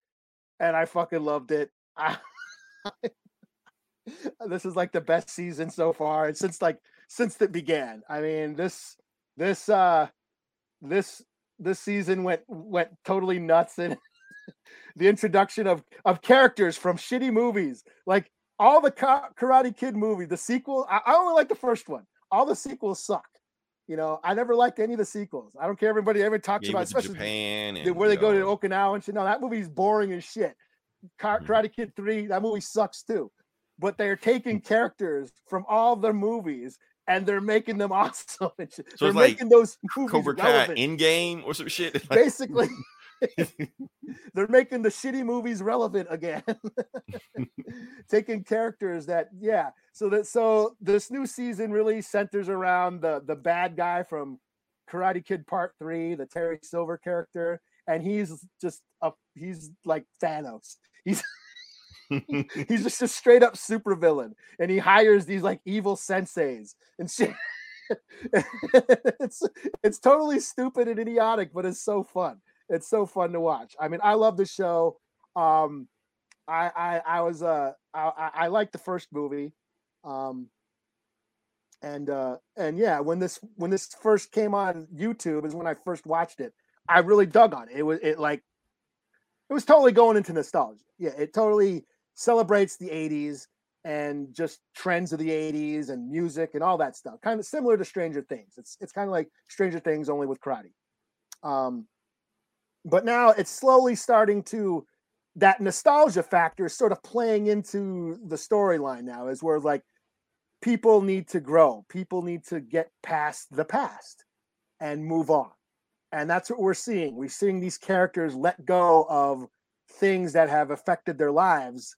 and I fucking loved it. I, this is like the best season so far, and since like since it began. I mean, this this uh this this season went went totally nuts and the introduction of of characters from shitty movies like all the Ka- karate kid movie, the sequel I, I only like the first one. All the sequels suck you know? I never liked any of the sequels. I don't care everybody ever talks Yeah, about especially Japan and where they go to uh, okinawa and shit. No that movie's boring as shit. Mhm. karate kid 3 that movie sucks too but they're taking characters from all their movies and they're making them awesome and shit. So they're it's like making those movies Cobra Kai in game or some shit. Like, basically they're making the shitty movies relevant again taking characters that yeah so that so this new season really centers around the the bad guy from karate kid part three the terry silver character and he's just a he's like thanos he's He's just a straight up super villain, and he hires these like evil senseis and shit. it's it's totally stupid and idiotic, but it's so fun. It's so fun to watch. I mean, I love the show. Um, I I, I was uh I I I liked the first movie, um, and uh and yeah, when this when this first came on YouTube is when I first watched it. I really dug on it. It was it like it was totally going into nostalgia. Yeah, it totally celebrates the 80s and just trends of the 80s and music and all that stuff. Kind of similar to Stranger Things. It's it's kind of like Stranger Things only with karate. Um but now it's slowly starting to that nostalgia factor is sort of playing into the storyline now is where like people need to grow. People need to get past the past and move on. And that's what we're seeing. We're seeing these characters let go of things that have affected their lives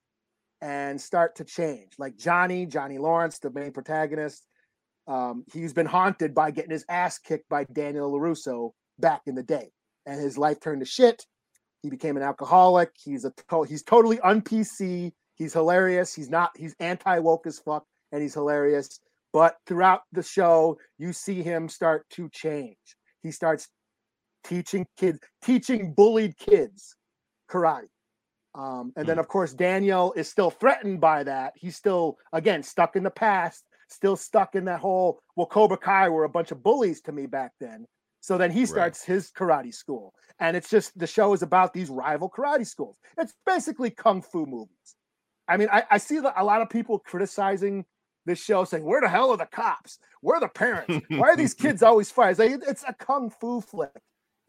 and start to change. Like Johnny, Johnny Lawrence, the main protagonist, um, he's been haunted by getting his ass kicked by Daniel LaRusso back in the day, and his life turned to shit. He became an alcoholic. He's a he's totally un PC. He's hilarious. He's not he's anti woke as fuck, and he's hilarious. But throughout the show, you see him start to change. He starts teaching kids, teaching bullied kids karate. Um, and then, of course, Daniel is still threatened by that. He's still, again, stuck in the past, still stuck in that whole, well, Cobra Kai were a bunch of bullies to me back then. So then he starts his karate school. And it's just the show is about these rival karate schools. It's basically kung fu movies. I mean, I, I see a lot of people criticizing this show saying, Where the hell are the cops? Where are the parents? Why are these kids always fighting? It's, like, it's a kung fu flick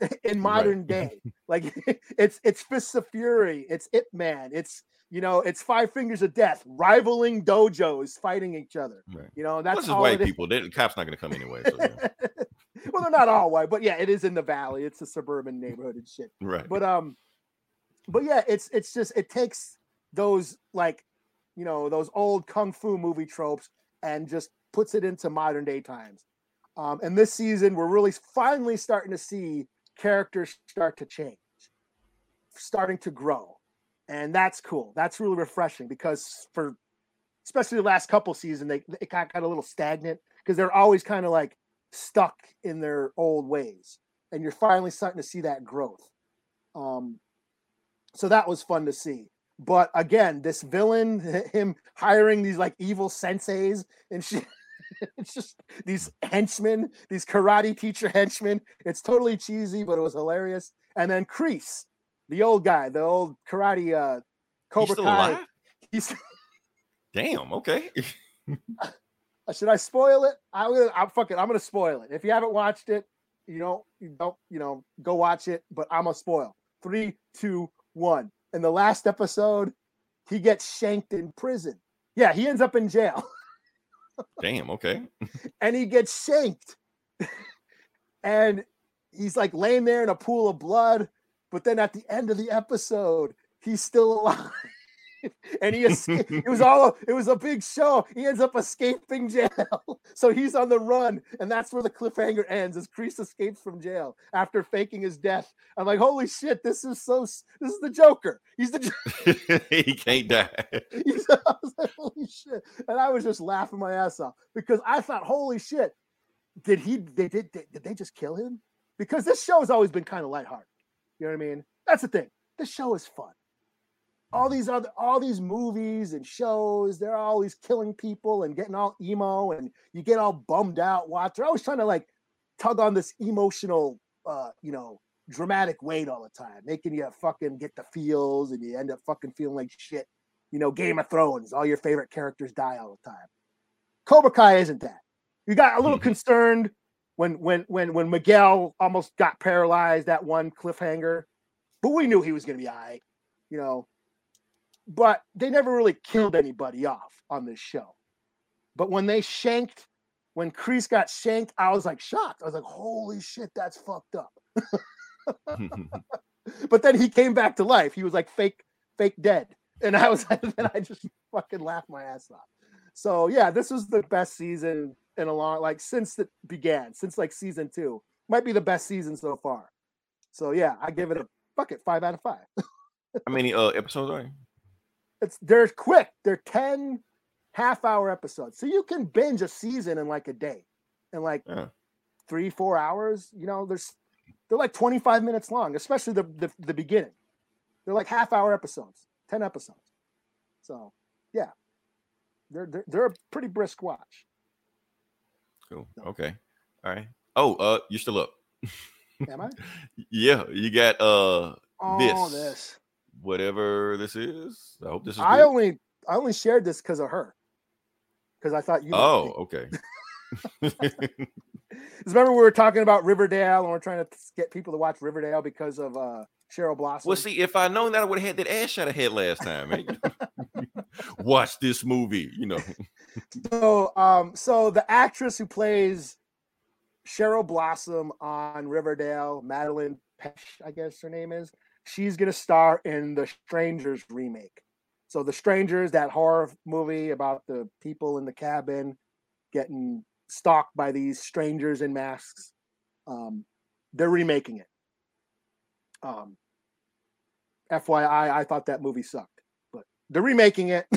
in modern day. Like it's it's Fists of Fury, it's Ip Man, it's you know, it's Five Fingers of Death, rivaling dojos fighting each other. Right. You know, That's all white people. They, the cop's not going to come anyway. So, yeah. well, they're not all white, but yeah, it is in the valley. It's a suburban neighborhood and shit. Right. But um, but yeah, it's it's just it takes those like you know those old kung fu movie tropes and just puts it into modern day times. Um, and this season, we're really finally starting to see characters start to change, starting to grow, and that's cool. That's really refreshing because for especially the last couple seasons, they it got, got a little stagnant because they're always kind of like stuck in their old ways, and you're finally starting to see that growth. Um, so that was fun to see. But again, this villain, him hiring these like evil senseis and shit. It's just these henchmen, these karate teacher henchmen. It's totally cheesy, but it was hilarious. And then Kreese, the old guy, the old karate uh He's Cobra still Kai. alive? He's Damn. Okay. should I spoil it? I'm gonna I'm fucking I'm gonna spoil it. If you haven't watched it, you don't you don't you know go watch it, but I'm gonna spoil. Three, two, one. In the last episode, he gets shanked in prison. Yeah, he ends up in jail Damn. Okay. and he gets shanked. and he's like laying there in a pool of blood, but then at the end of the episode, he's still alive. and he escaped. it was all it was a big show. He ends up escaping jail. so he's on the run, and that's where the cliffhanger ends as Kreese escapes from jail after faking his death. I'm like, holy shit, this is so this is the Joker. He's the he can't die. He's- I was like, holy shit. And I was just laughing my ass off because I thought, holy shit, did he they did did, did they just kill him? Because this show has always been kind of lighthearted. You know what I mean? That's the thing. This show is fun. All these other all these movies and shows, they're always killing people and getting all emo and you get all bummed out. Watch, they're always trying to like tug on this emotional uh, you know, dramatic weight all the time, making you fucking get the feels and you end up fucking feeling like shit you know, Game of Thrones, all your favorite characters die all the time. Cobra Kai isn't that. You got a little Mhm. concerned when when when when Miguel almost got paralyzed that one cliffhanger, but we knew he was gonna be all right, you know. But they never really killed anybody off on this show. But when they shanked, when Kreese got shanked, I was like shocked. I was like, holy shit, that's fucked up. But then he came back to life. He was like fake, fake dead. And I was like, then I just fucking laughed my ass off. So yeah, this was the best season in a long like since it began, since like season two. Might be the best season so far. So yeah, I give it a fuck it, five out of five. How many uh episodes are? there? It's they're quick. They're 10 half hour episodes. So you can binge a season in like a day. In like Yeah. three, four hours. You know, there's they're like 25 minutes long, especially the the, the beginning. They're like half hour episodes, 10 episodes. So yeah. They're they're, they're a pretty brisk watch. Cool. Okay. All right. Oh, uh, you're still up. Am I? Yeah, you got uh Oh, This. this. Whatever this is. I hope this is. I good. only I only shared this because of her. Because I thought you. Oh, okay. remember we were talking about Riverdale and we're trying to get people to watch Riverdale because of uh Cheryl Blossom. well, see, if I known that, I would have had that ass shot I had last time. Man. Watch this movie. You know. So, um, so the actress who plays Cheryl Blossom on Riverdale, Madelaine Petsch, I guess her name is, she's gonna star in the Strangers remake. So, the Strangers, that horror movie about the people in the cabin getting stalked by these strangers in masks, um, they're remaking it. Um, FYI, I thought that movie sucked, but they're remaking it.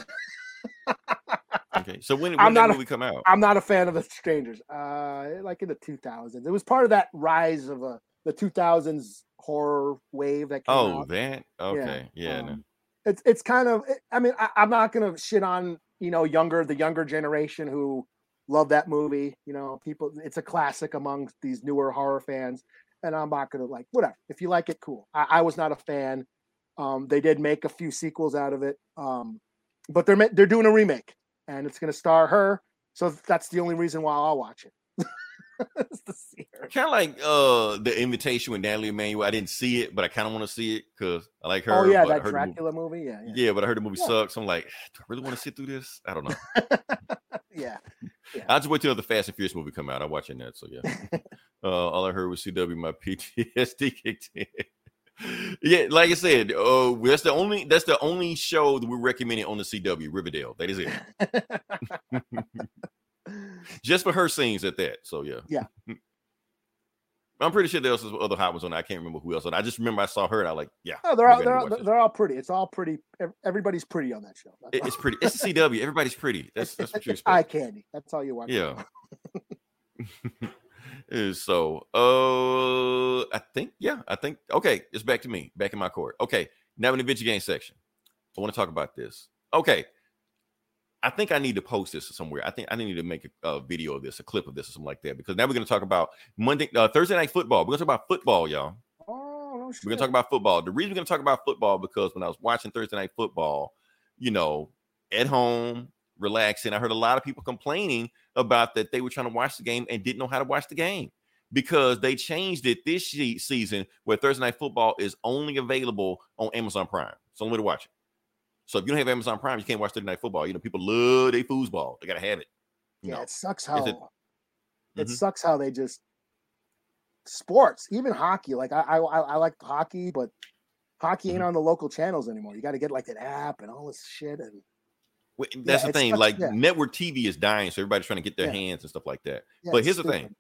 Okay. So when, when I'm did not a- movie come out? I'm not a fan of the Strangers. Uh, like in the 2000s, it was part of that rise of a the 2000s horror wave that came Oh, out. that. Okay. Yeah. no. um, It's it's kind of. I mean, I, I'm not gonna shit on you know younger the younger generation who love that movie. You know, people. It's a classic among these newer horror fans, and I'm not gonna like whatever. If you like it, cool. I, I was not a fan. Um, they did make a few sequels out of it, um, but they're they're doing a remake, and it's gonna star her. So that's the only reason why I'll watch it. Is to see her. Kind of like uh the invitation with Nathalie Emmanuel. I didn't see it, but I kind of want to see it because I like her. Oh yeah, that the movie- Dracula movie. Yeah, yeah, Yeah, but I heard the movie Yeah. sucks. I'm like, do I really want to sit through this? I don't know. yeah. I'll just wait till the Fast and Furious movie come out. I'm watching that. So yeah. uh, all I heard was CW. My PTSD kicked in. yeah, like I said, uh, that's the only that's the only show that we're recommending on the CW Riverdale. That is it. Just for her scenes at that. So yeah. Yeah. I'm pretty sure there was other hot ones on. there. I can't remember who else. On. I just remember I saw her and I like, yeah, Oh, they're all they're all, they're all pretty. It's all pretty. Everybody's pretty on that show. That's It- all. it's pretty. It's the CW. Everybody's pretty. That's that's what you It's expect. eye candy. That's all you want. Yeah. So, uh, I think, yeah, I think, okay, it's back to me, back in my court. Okay, now in the video game section, I want to talk about this. Okay, I think I need to post this somewhere. I think I need to make a, a video of this, a clip of this, or something like that, because now we're going to talk about Monday, uh, Thursday night football. We're going to talk about football, y'all. Oh no. We're gonna talk about football. The reason we're gonna talk about football because when I was watching Thursday night football, you know, at home, relaxing, I heard a lot of people complaining about that they were trying to watch the game and didn't know how to watch the game because they changed it this season where Thursday night football is only available on Amazon Prime. It's the only way to watch it. So if you don't have Amazon Prime, you can't watch Thursday night football. You know, people love their foosball. They gotta have it. Yeah, know. it sucks how it, it- Mhm. sucks how they just sports, even hockey. Like I I, I like hockey, but hockey Mm-hmm. ain't on the local channels anymore. You got to get like an app and all this shit. And Well, That's the thing. such- Like yeah. network TV is dying, so everybody's trying to get their Yeah. hands and stuff like that. yeah, But here's the thing.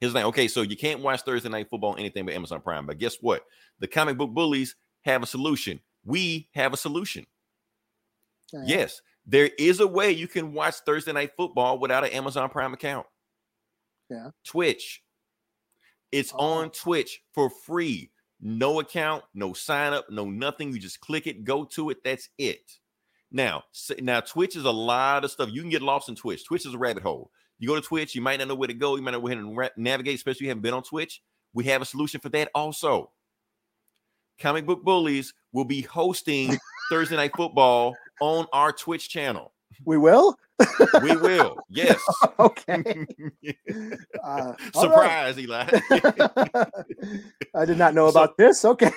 Here's the thing. Okay, so you can't watch Thursday night football anything but Amazon Prime. But guess what? The comic book bullies have a solution. We have a solution. Yeah. Yes, there is a way you can watch Thursday night football without an Amazon Prime account. Yeah. Twitch. It's Oh. on Twitch for free. No account, no sign up, no nothing. You just click it, go to it. That's it. Now, now Twitch is a lot of stuff. You can get lost in Twitch. Twitch is a rabbit hole. You go to Twitch, you might not know where to go. You might not know where to navigate, especially if you haven't been on Twitch. We have a solution for that also. Comic Book Bullies will be hosting Thursday Night Football on our Twitch channel. We will. We will. Yes. okay. Uh, right. Surprise, Eli. I did not know So- about this. Okay.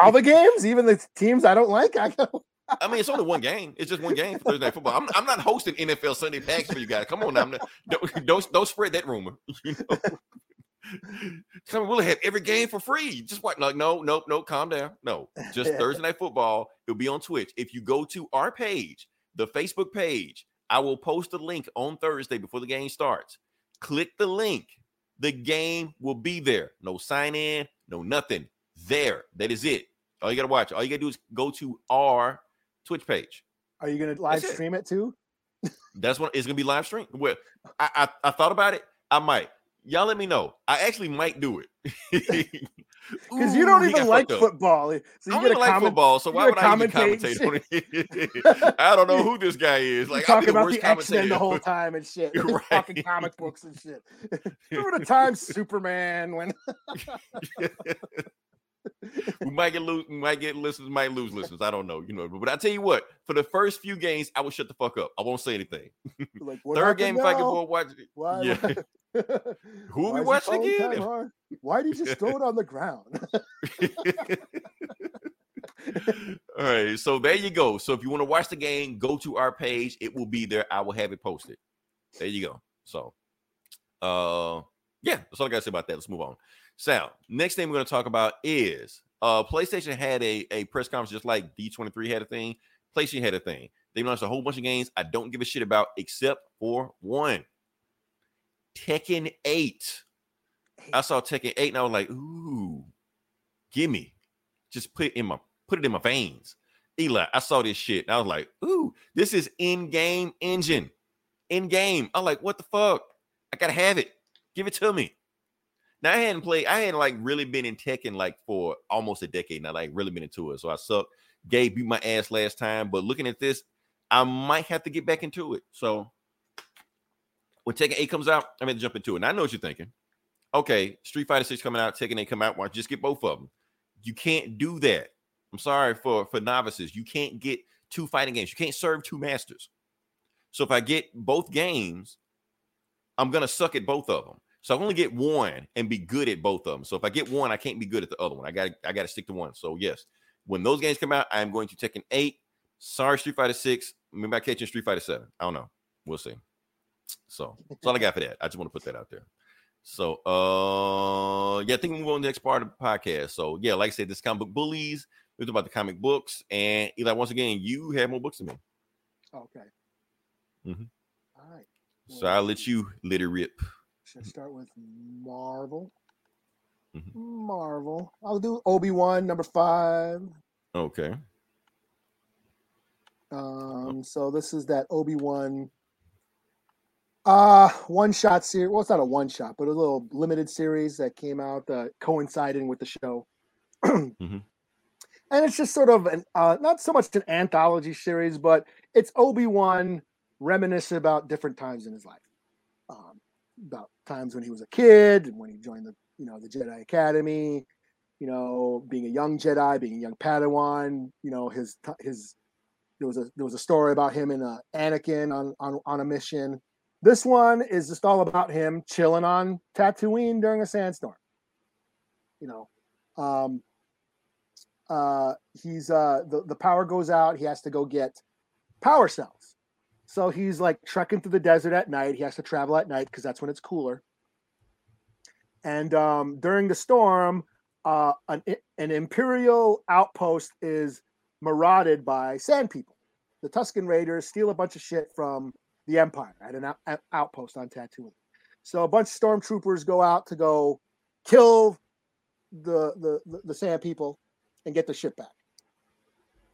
All the games, even the teams I don't like. I go. I mean, it's only one game. It's just one game for Thursday Night Football. I'm, I'm not hosting NFL Sunday packs for you guys. Come on now. I'm not- don't, don't don't spread that rumor. You know? Come we'll have every game for free. Just what? Like, no, no, no. Calm down. No, just Thursday Night Football. It'll be on Twitch. If you go to our page, the Facebook page, I will post a link on Thursday before the game starts. Click the link. The game will be there. No sign in, no nothing. There. That is it. All you gotta watch. All you gotta do is go to our Twitch page. Are you gonna live That's it. stream it too? That's what it's gonna be live stream. Well, I, I I thought about it. I might. Y'all let me know. I actually might do it. Because eh? you don't even like football. So I don't even like comment. football, so why would I even commentate on it? I don't know who this guy is. Like, talking about the X Men the whole time and shit. Right. Talking comic books and shit. Remember the time Superman when we might get lose, we might get listeners, might lose listeners. I don't know, you know. But, I tell you what, for the first few games, I will shut the fuck up. I won't say anything. like Third game, if I can watch. Why? Yeah. Who we watching again? time? Why did you just throw it on the ground? All right, so there you go. So if you want to watch the game, go to our page. It will be there. I will have it posted. There you go. So, uh, yeah, that's all I got to say about that. Let's move on. Sal, next thing we're going to talk about is uh, PlayStation had a, a press conference just like D23 had a thing. PlayStation had a thing. They launched a whole bunch of games I don't give a shit about except for one Tekken 8. I saw Tekken 8 and I was like, ooh, gimme. Just put it in my put it in my veins. Eli, I saw this shit. And I was like, ooh, this is in-game engine. In-game. I'm like, what the fuck? I gotta have it. Give it to me. Now I hadn't played, I hadn't like really been in Tekken like for almost a decade now, like really been into it. So I suck. Gabe beat my ass last time, but looking at this, I might have to get back into it. So when Tekken 8 comes out, I'm gonna jump into it. And I know what you're thinking. Okay, Street Fighter 6 coming out, Tekken 8 come out, why just get both of them? You can't do that. I'm sorry for for novices. You can't get two fighting games. You can't serve two masters. So if I get both games, I'm gonna suck at both of them. So I only get one and be good at both of them. So if I get one, I can't be good at the other one. I got I got to stick to one. So yes, when those games come out, I am going to Tekken 8. Sorry, Street Fighter 6. Maybe I catching Street Fighter 7. I don't know. We'll see. So that's all I got for that. I just want to put that out there. So uh yeah, I think we move on to the next part of the podcast. So yeah, like I said, this comic book bullies. We about the comic books. And Eli, once again, you have more books than me. okay. Mm-hmm. All right. So I'll let you let it rip. Should I start with Marvel? Mhm. Marvel. I'll do Obi Wan number five. Okay. Um, so this is that Obi Wan uh one shot series. Well, it's not a one shot, but a little limited series that came out uh, coinciding with the show. Mhm. And it's just sort of an uh not so much an anthology series, but it's Obi Wan reminiscent about different times in his life. Um, about times when he was a kid and when he joined the you know the Jedi Academy, you know, being a young Jedi, being a young Padawan, you know, his his there was a there was a story about him and uh, Anakin on, on on a mission. This one is just all about him chilling on Tatooine during a sandstorm. You know, um, uh, he's uh, the the power goes out. He has to go get power cells. So he's like trekking through the desert at night. He has to travel at night because that's when it's cooler. And um, during the storm, uh, an, an imperial outpost is marauded by sand people. The Tusken Raiders steal a bunch of shit from the Empire at an out, out- outpost on Tatooine. So a bunch of stormtroopers go out to go kill the the the, the sand people and get the shit back.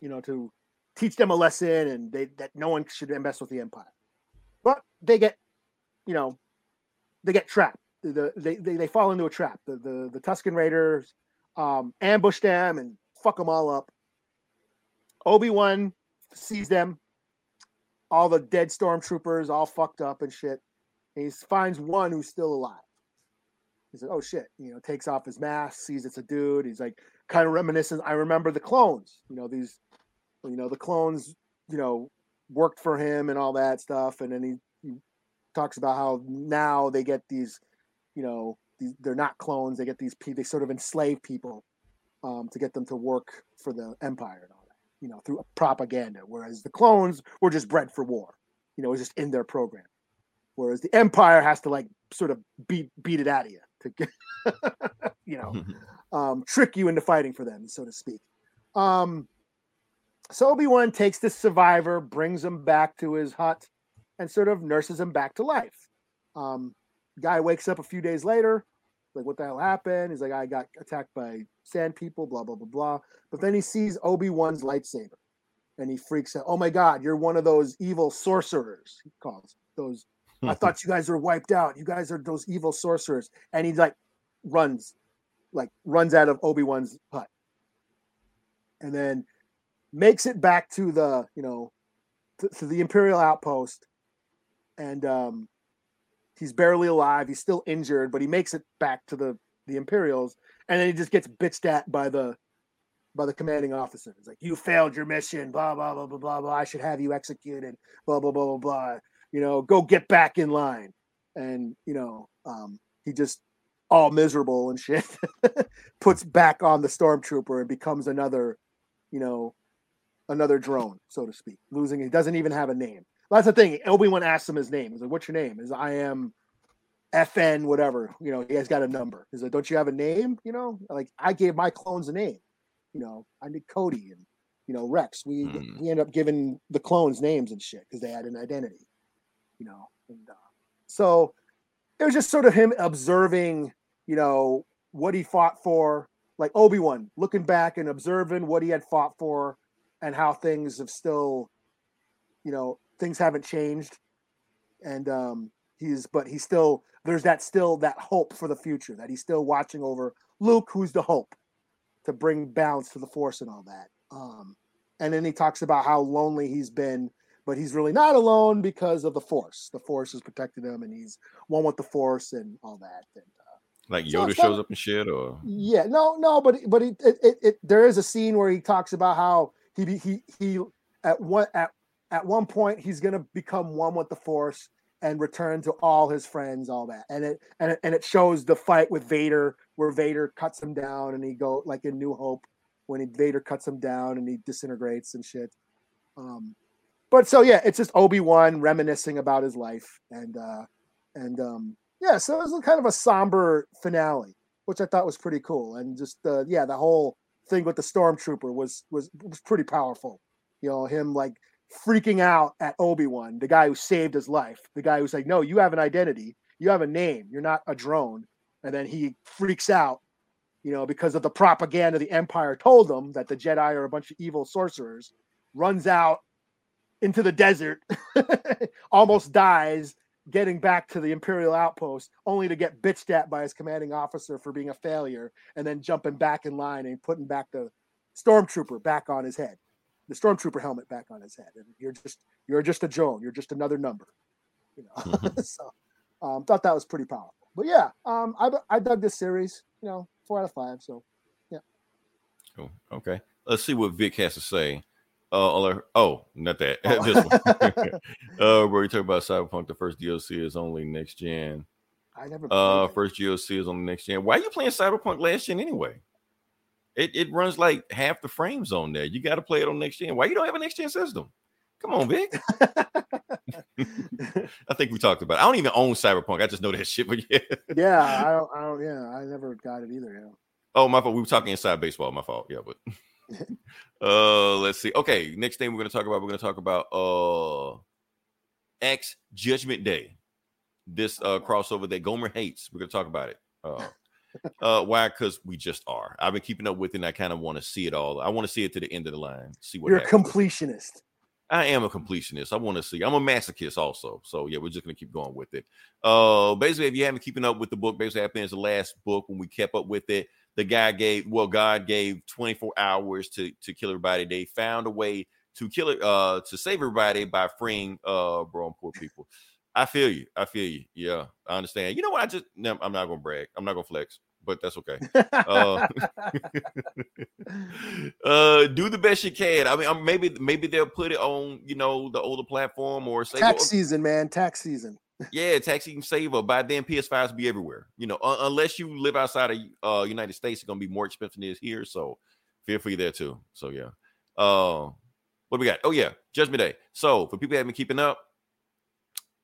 You know, to teach them a lesson and they that no one should mess with the Empire. But they get, you know, they get trapped. The, they, they they fall into a trap. The the, the Tusken Raiders um, ambush them and fuck them all up. Obi Wan sees them, all the dead stormtroopers, all fucked up and shit. And he finds one who's still alive. He said, "Oh shit!" You know, takes off his mask, sees it's a dude. He's like, kind of reminiscent. I remember the clones. You know, these, you know, the clones. You know, worked for him and all that stuff. And then he, he talks about how now they get these, you know, these, they're not clones. They get these. They sort of enslave people um, to get them to work for the empire and all that. You know, through propaganda. Whereas the clones were just bred for war. You know, it was just in their program. Whereas the empire has to like sort of beat beat it out of you to get, you know, um, trick you into fighting for them, so to speak. Um, so Obi Wan takes this survivor, brings him back to his hut, and sort of nurses him back to life. Um, guy wakes up a few days later, like, what the hell happened? He's like, I got attacked by sand people, blah, blah, blah, blah. But then he sees Obi Wan's lightsaber. and he freaks out. Oh my God, you're one of those evil sorcerers. He calls those. I thought you guys were wiped out. You guys are those evil sorcerers. And he like runs, like runs out of Obi Wan's hut, and then makes it back to the you know to, to the Imperial outpost, and um, he's barely alive. He's still injured, but he makes it back to the the Imperials, and then he just gets bitched at by the by the commanding officer. It's like you failed your mission. Blah blah blah blah blah blah. I should have you executed. Blah blah blah blah blah. You know, go get back in line. And you know, um, he just all miserable and shit puts back on the stormtrooper and becomes another, you know, another drone, so to speak. Losing, he doesn't even have a name. That's the thing. Obi Wan asks him his name. He's like, "What's your name?" Is I am FN whatever. You know, he has got a number. He's like, "Don't you have a name?" You know, like I gave my clones a name. You know, I did Cody and you know Rex. We Mm. we end up giving the clones names and shit because they had an identity. You know, and uh, so it was just sort of him observing. You know what he fought for, like Obi Wan, looking back and observing what he had fought for, and how things have still, you know, things haven't changed, and um, he's but he's still there's that still that hope for the future that he's still watching over Luke, who's the hope to bring balance to the force and all that. Um, and then he talks about how lonely he's been, but he's really not alone because of the force. The force has protected him, and he's one with the force and all that. And, uh, Like Yoda it's not- shows up and shit, or yeah, no, no, but but it, it, it, it there is a scene where he talks about how he he he at one at at one point he's gonna become one with the force and return to all his friends, all that, and it and it, and it shows the fight with Vader where Vader cuts him down and he go like in New Hope when he, Vader cuts him down and he disintegrates and shit. Um, but so yeah, it's just Obi Wan reminiscing about his life and uh and um yeah, so it was kind of a somber finale which I thought was pretty cool. And just uh, yeah, the whole thing with the stormtrooper was was was pretty powerful. You know, him like freaking out at Obi Wan, the guy who saved his life, the guy who's like, "No, you have an identity, you have a name, you're not a drone." And then he freaks out, you know, because of the propaganda the Empire told him that the Jedi are a bunch of evil sorcerers. Runs out into the desert, almost dies, getting back to the Imperial outpost, only to get bitched at by his commanding officer for being a failure, and then jumping back in line and putting back the stormtrooper back on his head, the stormtrooper helmet back on his head. And you're just you're just a drone. You're just another number. You know. so um, thought that was pretty powerful. But yeah, um, I I dug this series. You know, four out of five. So yeah. Cool. Okay. Let's see what Vic has to say. Uh, oh, not that. this one. uh, where we talk about Cyberpunk. The first DLC is only next gen. I never. Uh, first DLC is on the next gen. Why are you playing Cyberpunk last gen anyway? It it runs like half the frames on there. You got to play it on next gen. Why you don't have a next gen system? Come on, Vic. I think we talked about. It. I don't even own Cyberpunk. I just know that shit. But yeah. yeah, I don't. I don't. Yeah, I never got it either. Yeah. Oh, my fault. We were talking inside baseball. My fault. Yeah, but uh let's see. Okay, next thing we're gonna talk about, we're gonna talk about uh Axe Judgment Day. This uh crossover that Gomer hates. We're gonna talk about it. Uh uh why? Because we just are. I've been keeping up with it and I kind of want to see it all. I want to see it to the end of the line, see what You're a completionist. I am a completionist. I want to see. I'm a masochist also. So yeah, we're just gonna keep going with it. Uh basically, if you haven't keeping up with the book, basically happened is the last book when we kept up with it. The guy gave well, God gave 24 hours to to kill everybody. They found a way to kill it, uh, to save everybody by freeing uh bro and poor people. I feel you. I feel you. Yeah, I understand. You know what? I just no, I'm not gonna brag. I'm not gonna flex, but that's okay. Uh, uh do the best you can. I mean, um, maybe maybe they'll put it on you know the older platform or say tax well, season, man. Tax season. Yeah, tax even saver. By then, PS5s will be everywhere. You know, un- unless you live outside of uh United States, it's gonna be more expensive than it is here. So feel free there too. So yeah. Uh, what we got? Oh yeah, Judgment Day. So for people that have been keeping up,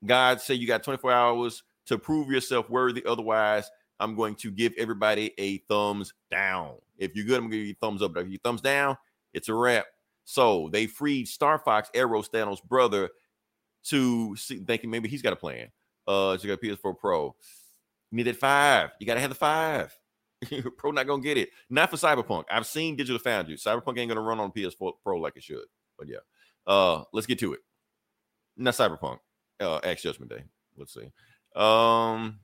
God say you got 24 hours to prove yourself worthy. Otherwise, I'm going to give everybody a thumbs down. If you're good, I'm gonna give you thumbs up. But if you thumbs down, it's a wrap. So they freed Star Fox, Eros, Thanos' brother, to see, thinking maybe he's got a plan. Uh, so you got PS4 Pro. You need that five. You gotta have the five. Pro not gonna get it. Not for Cyberpunk. I've seen Digital Foundry. Cyberpunk ain't gonna run on PS4 Pro like it should. But yeah, uh, let's get to it. Not Cyberpunk, uh, Axe Judgment Day. Let's see. Um,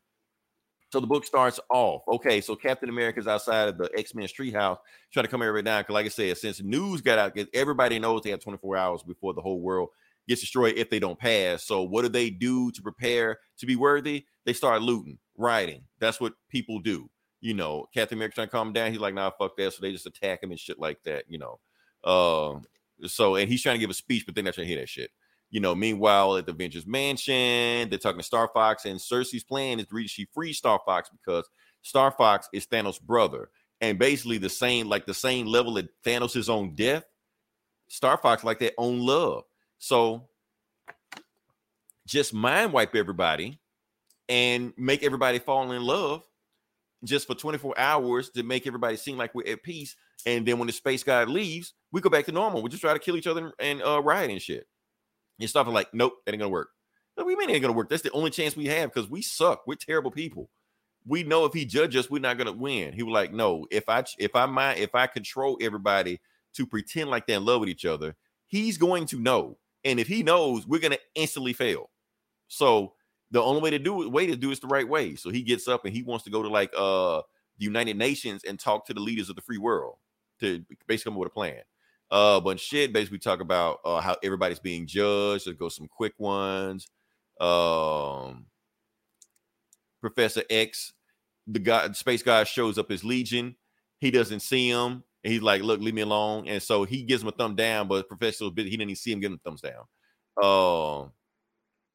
so the book starts off. Okay, so Captain America's outside of the X Men Street House trying to come every down. Because, like I said, since news got out, everybody knows they have 24 hours before the whole world gets destroyed if they don't pass. So, what do they do to prepare to be worthy? They start looting, rioting. That's what people do. You know, Captain America trying to calm him down. He's like, nah, fuck that. So they just attack him and shit like that, you know. Uh, so, and he's trying to give a speech, but they're not trying to hear that shit. You know, meanwhile, at the Avengers Mansion, they're talking to Star Fox, and Sersi's plan is to she free Star Fox because Star Fox is Thanos' brother, and basically the same, like the same level of Thanos' own death. Star Fox like their own love. So just mind wipe everybody and make everybody fall in love just for 24 hours to make everybody seem like we're at peace. And then when the space guy leaves, we go back to normal. We just try to kill each other and, uh, riot and shit. And stuff like, nope, that ain't gonna work. Do mean it ain't gonna work? That's the only chance we have because we suck. We're terrible people. We know if he judges us, we're not gonna win. He was like, no, if I if I mind if I control everybody to pretend like they're in love with each other, he's going to know. And if he knows, we're gonna instantly fail. So the only way to do it, way to do it is the right way. So he gets up and he wants to go to like uh the United Nations and talk to the leaders of the free world to basically come up with a plan. Uh, but shit, basically talk about uh, how everybody's being judged. Let's go some quick ones. Um, Professor X, the guy, space guy shows up his Legion. He doesn't see him. And he's like, "Look, leave me alone." And so he gives him a thumb down, but Professor he didn't even see him give him thumbs down. Um,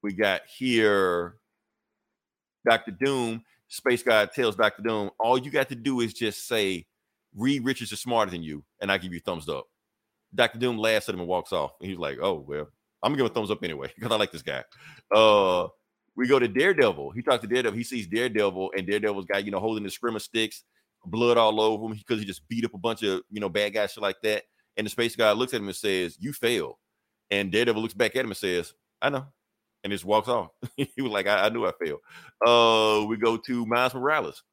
we got here Doctor Doom. Space guy tells Doctor Doom, "All you got to do is just say." Reed Richards is smarter than you, and I give you thumbs up. Dr. Doom laughs at him and walks off. And he's like, oh, well, I'm gonna give him a thumbs up anyway, because I like this guy. Uh we go to Daredevil. He talks to Daredevil. He sees Daredevil, and Daredevil's guy, you know, holding the scrimmer sticks, blood all over him because he just beat up a bunch of you know bad guys, shit like that. And the space guy looks at him and says, You failed. And Daredevil looks back at him and says, I know. And just walks off. he was like, I, I knew I failed. Uh, we go to Miles Morales.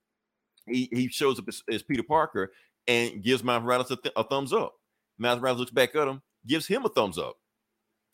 He he shows up as, as Peter Parker and gives Miles Morales a, th- a thumbs up. Miles Morales looks back at him, gives him a thumbs up.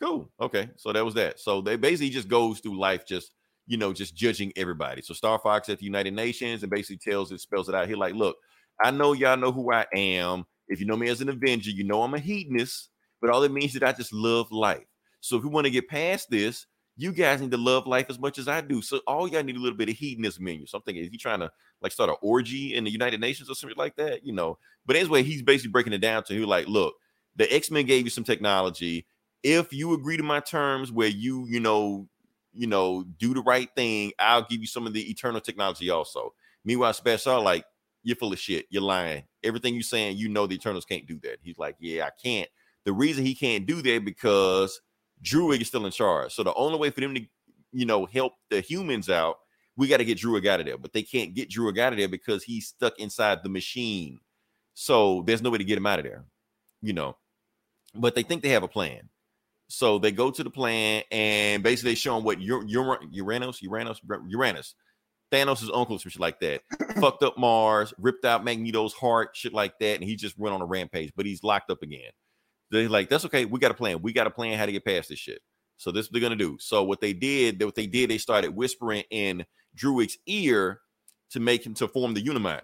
Cool. Okay. So that was that. So they basically just goes through life just, you know, just judging everybody. So Star Fox at the United Nations and basically tells it, spells it out here like, look, I know y'all know who I am. If you know me as an Avenger, you know I'm a hedonist, but all it means is that I just love life. So if we want to get past this, you guys need to love life as much as I do. So all y'all need a little bit of hedonism in you. So I'm thinking, is he trying to like start an orgy in the United Nations or something like that? You know. But anyway, he's basically breaking it down to was like, look, the X-Men gave you some technology. If you agree to my terms where you, you know, you know, do the right thing, I'll give you some of the eternal technology also. Meanwhile, Special, like, you're full of shit. You're lying. Everything you're saying, you know the Eternals can't do that. He's like, Yeah, I can't. The reason he can't do that because Druig is still in charge. So the only way for them to, you know, help the humans out, we got to get Druig out of there. But they can't get Druig out of there because he's stuck inside the machine. So there's no way to get him out of there, you know. But they think they have a plan. So they go to the plan and basically they show him what Ur- Ur- Uranos, Uranos, Uranos, Thanos' uncle, some shit like that, fucked up Mars, ripped out Magneto's heart, shit like that, and he just went on a rampage, but he's locked up again. They're like, that's okay. We got a plan. We got a plan how to get past this shit. So this is what they're gonna do. So what they did, what they did, they started whispering in Druig's ear to make him to form the Unimind,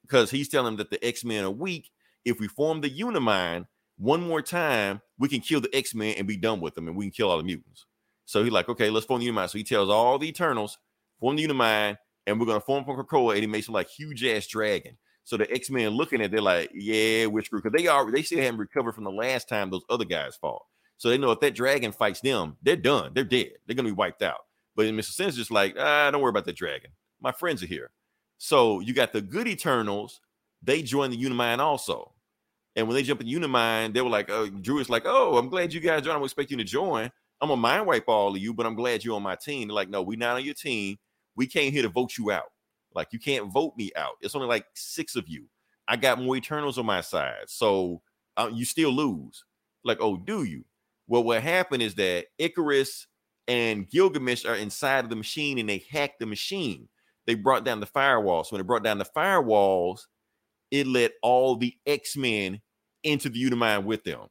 because he's telling him that the X Men are weak. If we form the Unimind one more time, we can kill the X Men and be done with them, and we can kill all the mutants. So he's like, okay, let's form the Unimind. So he tells all the Eternals, form the Unimind, and we're gonna form from Krakoa, and he makes him like huge ass dragon. So the X Men looking at, it, they're like, yeah, we're screwed because they are they still haven't recovered from the last time those other guys fought. So they know if that dragon fights them, they're done. They're dead. They're gonna be wiped out. But Mr. Sin's just like, ah, don't worry about the dragon. My friends are here. So you got the good Eternals. They join the Unimind also. And when they jump in Unimind, they were like, oh, Drew is like, oh, I'm glad you guys joined. I'm expecting you to join. I'm gonna mind wipe all of you, but I'm glad you're on my team. They're like, no, we're not on your team. We came here to vote you out. Like, you can't vote me out. It's only like six of you. I got more Eternals on my side. So uh, you still lose. Like, oh, do you? Well, what happened is that Icarus and Gilgamesh are inside of the machine and they hacked the machine. They brought down the firewalls. So when they brought down the firewalls, it let all the X-Men into the Unimind with them.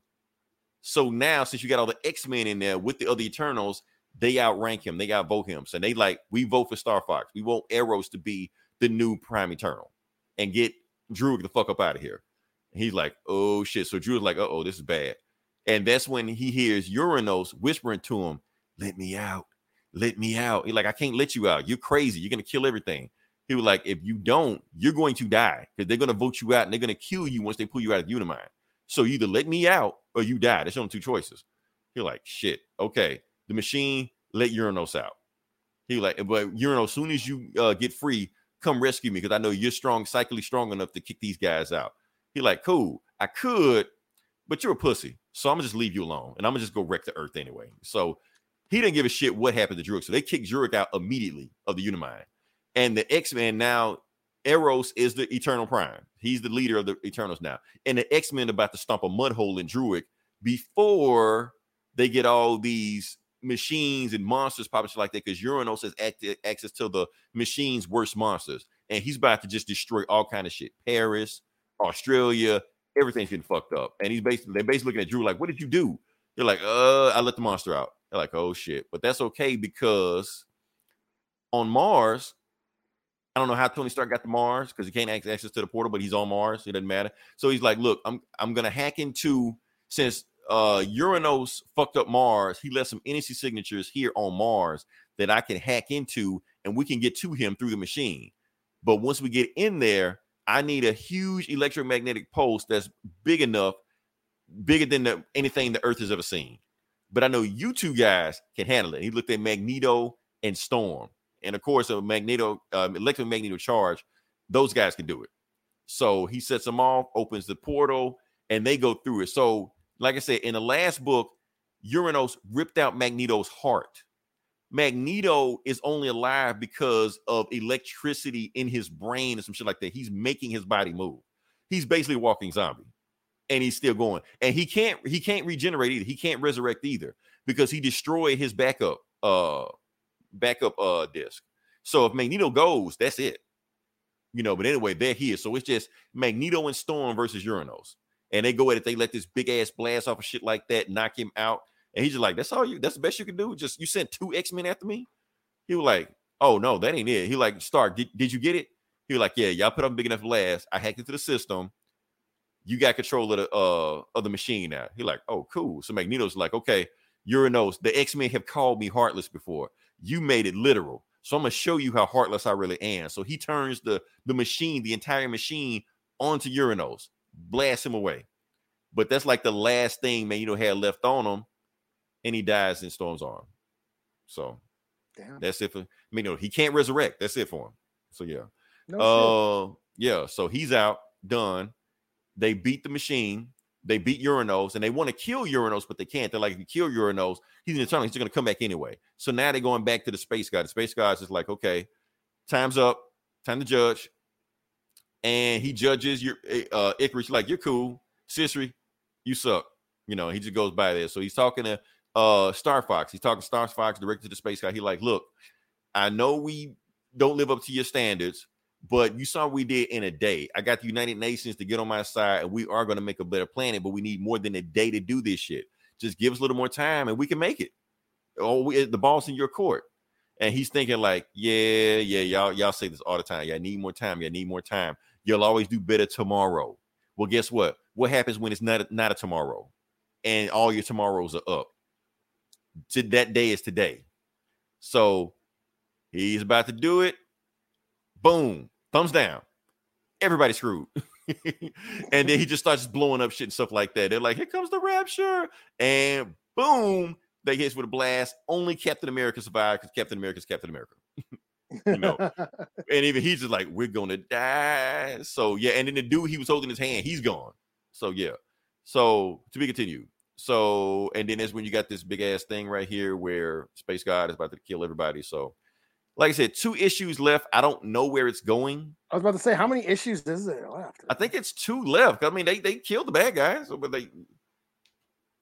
So now, since you got all the X Men in there with the other Eternals, they outrank him, they outvote him. So they like, we vote for Star Fox. We want Eros to be the new Prime Eternal and get Druig the fuck up out of here. And he's like, oh shit. So Drew's like, uh oh, this is bad. And that's when he hears Uranos whispering to him, let me out, let me out. He's like, I can't let you out. You're crazy. You're gonna kill everything. He was like, if you don't, you're going to die because they're gonna vote you out and they're gonna kill you once they pull you out of the Unimind. So you either let me out or you die. There's only two choices. You're like, shit, okay. The machine let Uranos out. He like, but Uranos, as soon as you uh, get free, come rescue me because I know you're strong, psychically strong enough to kick these guys out. He like, cool. I could, but you're a pussy. So I'm gonna just leave you alone and I'm gonna just go wreck the earth anyway. So he didn't give a shit what happened to Druig. So they kicked Druig out immediately of the Unimind. And the X-Men now, Eros is the Eternal Prime. He's the leader of the Eternals now. And the X-Men about to stomp a mud hole in Druig before they get all these machines and monsters popping like that because Uranos has access to the machine's worst monsters. And he's about to just destroy all kind of shit. Paris, Australia, everything's getting fucked up. And he's basically they're basically looking at Drew like, what did you do? They're like, uh, I let the monster out. They're like, oh shit. But that's okay because on Mars, I don't know how Tony Stark got to Mars because he can't access to the portal, but he's on Mars. It doesn't matter. So he's like, look, I'm I'm gonna hack into since uh Uranos fucked up Mars, he left some energy signatures here on Mars that I can hack into and we can get to him through the machine. But once we get in there, I need a huge electromagnetic pulse that's big enough, bigger than the, anything the Earth has ever seen. But I know you two guys can handle it. He looked at Magneto and Storm, and of course, a Magneto um, electromagnetic charge. Those guys can do it. So he sets them off, opens the portal, and they go through it. So, like I said, in the last book, Uranos ripped out Magneto's heart. Magneto is only alive because of electricity in his brain and some shit like that. He's making his body move. He's basically a walking zombie, and he's still going. And he can't he can't regenerate either. He can't resurrect either because he destroyed his backup uh backup uh disc. So if Magneto goes, that's it. You know, but anyway, they're here. So it's just Magneto and Storm versus Uranos. And they go at it, they let this big ass blast off of shit like that, knock him out. And he's just like, that's all you, that's the best you can do. Just you sent two X-Men after me. He was like, Oh no, that ain't it. He like, Stark, did, did you get it? He was like, Yeah, y'all put up big enough blast. I hacked into the system. You got control of the uh of the machine now. He like, oh, cool. So Magneto's like, okay, Uranos, the X-Men have called me heartless before. You made it literal. So I'm gonna show you how heartless I really am. So he turns the the machine, the entire machine, onto Uranos, blasts him away. But that's like the last thing Magneto had left on him, and he dies in Storm's arm. So Damn. that's it for Magneto. He can't resurrect. That's it for him. So yeah. No. Uh, yeah. So he's out, done. They beat the machine. They beat Uranos, and they want to kill Uranos, but they can't. They're like, if you kill Uranos, he's an eternal. He's going to come back anyway. So now they're going back to the space guy. The space god's just like, okay, time's up. Time to judge. And he judges your uh Icarus like, you're cool. Sersi, you suck. You know, he just goes by there. So he's talking to uh Star Fox. He's talking to Star Fox to the space guy. He like, look, I know we don't live up to your standards, but you saw what we did in a day. I got the United Nations to get on my side, and we are going to make a better planet, but we need more than a day to do this shit. Just give us a little more time, and we can make it. Oh, we, the ball's in your court. And he's thinking like, yeah, yeah, y'all, y'all say this all the time. Y'all need more time. Y'all need more time. You'll always do better tomorrow. Well, guess what? What happens when it's not a, not a tomorrow, and all your tomorrows are up? To that day is today. So he's about to do it. Boom, thumbs down. Everybody screwed. and then he just starts blowing up shit and stuff like that. They're like, here comes the rapture. And boom, they hits with a blast. Only Captain America survived because Captain America's Captain America. you know, and even he's just like, we're gonna die. So yeah, and then the dude he was holding his hand, he's gone. So yeah. So to be continued. So and then that's when you got this big ass thing right here where Space God is about to kill everybody. So like I said, two issues left. I don't know where it's going. I was about to say, how many issues is there left? I think it's two left. I mean, they they killed the bad guys, but they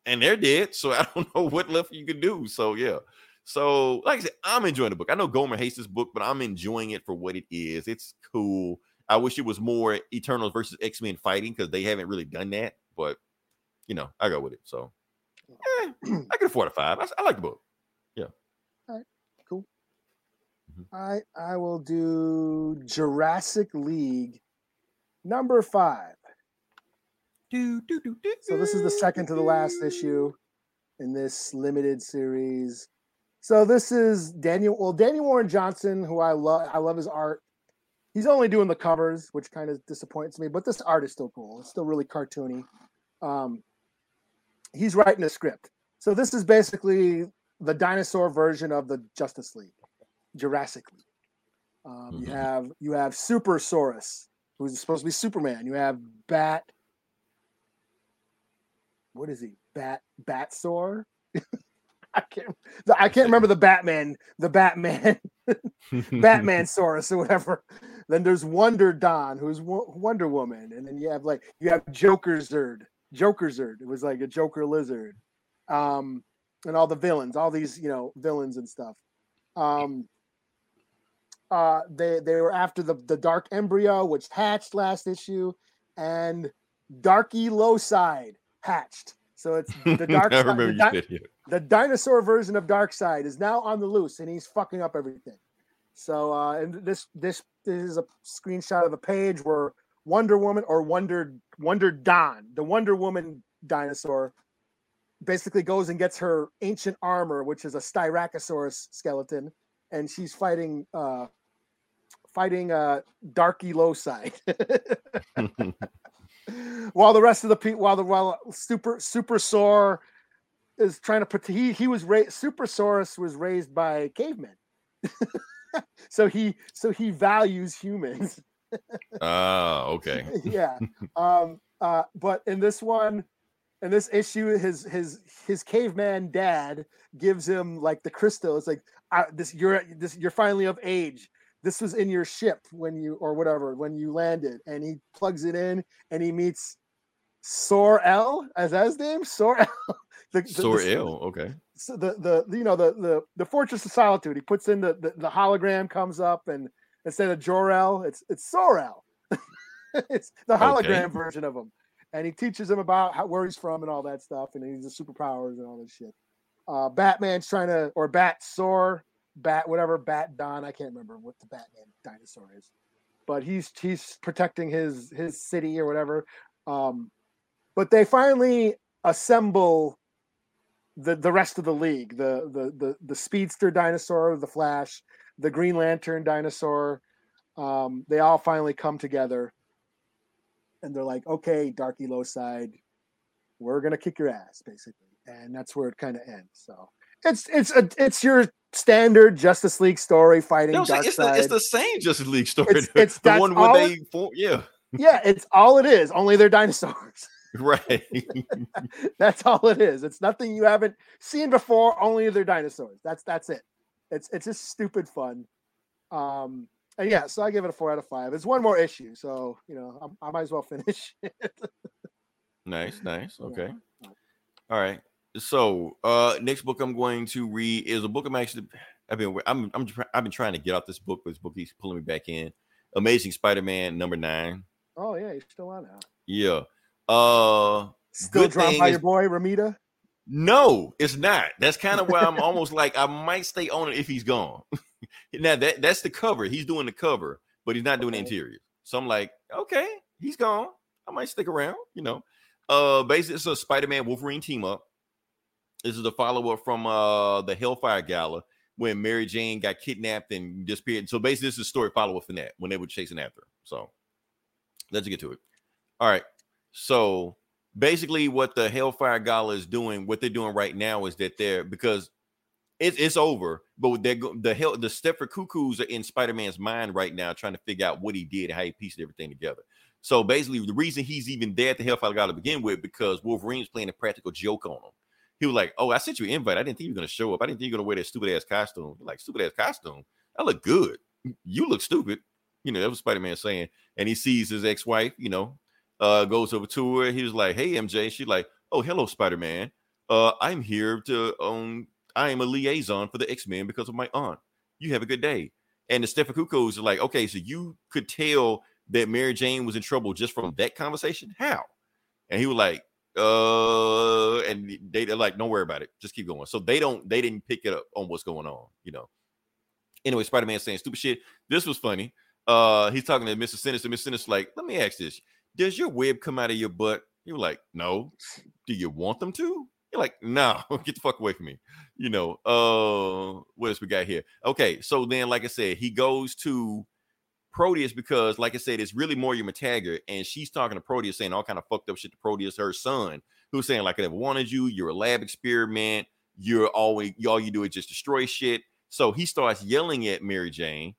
and they're dead. So I don't know what left you can do. So yeah. So like I said, I'm enjoying the book. I know Gomer hates this book, but I'm enjoying it for what it is. It's cool. I wish it was more Eternals versus X Men fighting because they haven't really done that. But you know, I go with it. So Eh, I can afford a five. I, I like the book. I I will do Jurassic League number five. Do, do, do, do, So this is the second to the last issue in this limited series. So this is Daniel. Well, Daniel Warren Johnson, who I love. I love his art. He's only doing the covers, which kind of disappoints me. But this art is still cool. It's still really cartoony. Um, he's writing a script. So this is basically the dinosaur version of the Justice League, Jurassic Um, You Mhm. have you have Super Saurus, who's supposed to be Superman. You have Bat. What is he? Bat Batsaur. I can't. I can't remember the Batman. The Batman. Batman Saurus or whatever. Then there's Wonder Don, who's Wo- Wonder Woman, and then you have like you have Joker Zerd. Joker Zerd. It was like a Joker lizard, um, and all the villains, all these you know villains and stuff. Um, uh, they they were after the the Dark Embryo, which hatched last issue, and Darky Lowside hatched. So it's the dark. I side- remember the you di- said here. the dinosaur version of Darkseid is now on the loose and he's fucking up everything. So uh and this this this is a screenshot of a page where Wonder Woman or Wonder Wonder Don, the Wonder Woman dinosaur, basically goes and gets her ancient armor, which is a Styracosaurus skeleton, and she's fighting uh fighting uh Darky Lowside. while the rest of the people while the while super super sore is trying to put he he was raised supersaurus was raised by cavemen. So he so he values humans. Ah, okay. yeah. Um uh but in this one in this issue his his his caveman dad gives him like the crystal. It's like uh, this you're this you're finally of age this was in your ship when you or whatever when you landed and he plugs it in and he meets Sor L as his name? Sor L the, the- Sore the- Okay. so the the you know the the the fortress of solitude he puts in the the, the hologram comes up and instead of Jor-El it's it's Sorel it's the hologram Okay. version of him. And he teaches him about how, where he's from and all that stuff and he's the superpowers and all this shit. Uh Batman's trying to or Bat Sor Bat whatever Bat Don I can't remember what the Batman dinosaur is but he's he's protecting his his city or whatever. Um but they finally assemble the the rest of the league the the the, the speedster dinosaur the flash the green lantern dinosaur. Um they all finally come together and they're like okay darky low side we're gonna kick your ass basically. And that's where it kind of ends so it's it's a it's your standard justice league story fighting No, dark it's, the, it's the same Justice League story. It's- the- it's- the one where they form, yeah, yeah it's all it is only they're dinosaurs right. That's all it is. It's nothing you haven't seen before. Only they're dinosaurs. That's that's it. It's it's just stupid fun. Um, and yeah, so I give it a four out of five. It's one more issue, so you know I, I might as well finish. it. nice, nice. Yeah. Okay. All right. So, uh, next book I'm going to read is a book I'm actually I've been I'm I'm I've been trying to get off this book, but this book keeps pulling me back in. Amazing Spider-Man number nine. oh yeah, you're still on now. Yeah. Uh, Still drawn by is- your boy Romita. No, it's not. That's kind of why I'm almost like I might stay on it if he's gone. now that that's the cover. He's doing the cover, but he's not doing the interior. So I'm like, okay, he's gone. I might stick around, you know. Uh basically it's a Spider-Man Wolverine team up. This is a follow-up from uh the Hellfire Gala when Mary Jane got kidnapped and disappeared. So basically, this is a story follow-up from that when they were chasing after her. So let's get to it. All right. So basically what the Hellfire Gala is doing, what they're doing right now is that they're because it's it's over, but they're the hell the Stepford Cuckoos are in Spider-Man's mind right now, trying to figure out what he did, how he pieced everything together. So basically, the reason he's even there at the Hellfire Gala to begin with, because Wolverine's playing a practical joke on him. He was like, "Oh, I sent you an invite. I didn't think you were gonna show up. I didn't think you were gonna wear that stupid ass costume. Like stupid ass costume. I look good. You look stupid. You know that was Spider Man saying. And he sees his ex wife. You know, uh, goes over to her. He was like, "Hey, MJ." She's like, "Oh, hello, Spider Man. Uh, I'm here to um, I am a liaison for the X Men because of my aunt. You have a good day." And the Stepford Cuckoos is like, "Okay, so you could tell that Mary Jane was in trouble just from that conversation. How?" And he was like, uh, and they, they're like, don't worry about it, just keep going. So they don't, they didn't pick it up on what's going on, you know. Anyway, Spider Man saying stupid shit. This was funny. Uh, he's talking to Mr. Sinister. Mr. Sinister like, let me ask this: Does your web come out of your butt? You're like, no. Do you want them to? You're like, no, get the fuck away from me. You know, uh, what else we got here? Okay, so then, like I said, he goes to Proteus because, like I said, it's really Moira MacTaggert, and she's talking to Proteus, saying all kind of fucked up shit to Proteus, her son, who's saying like I never wanted you, you're a lab experiment, you're always all you do is just destroy shit. So he starts yelling at Mary Jane,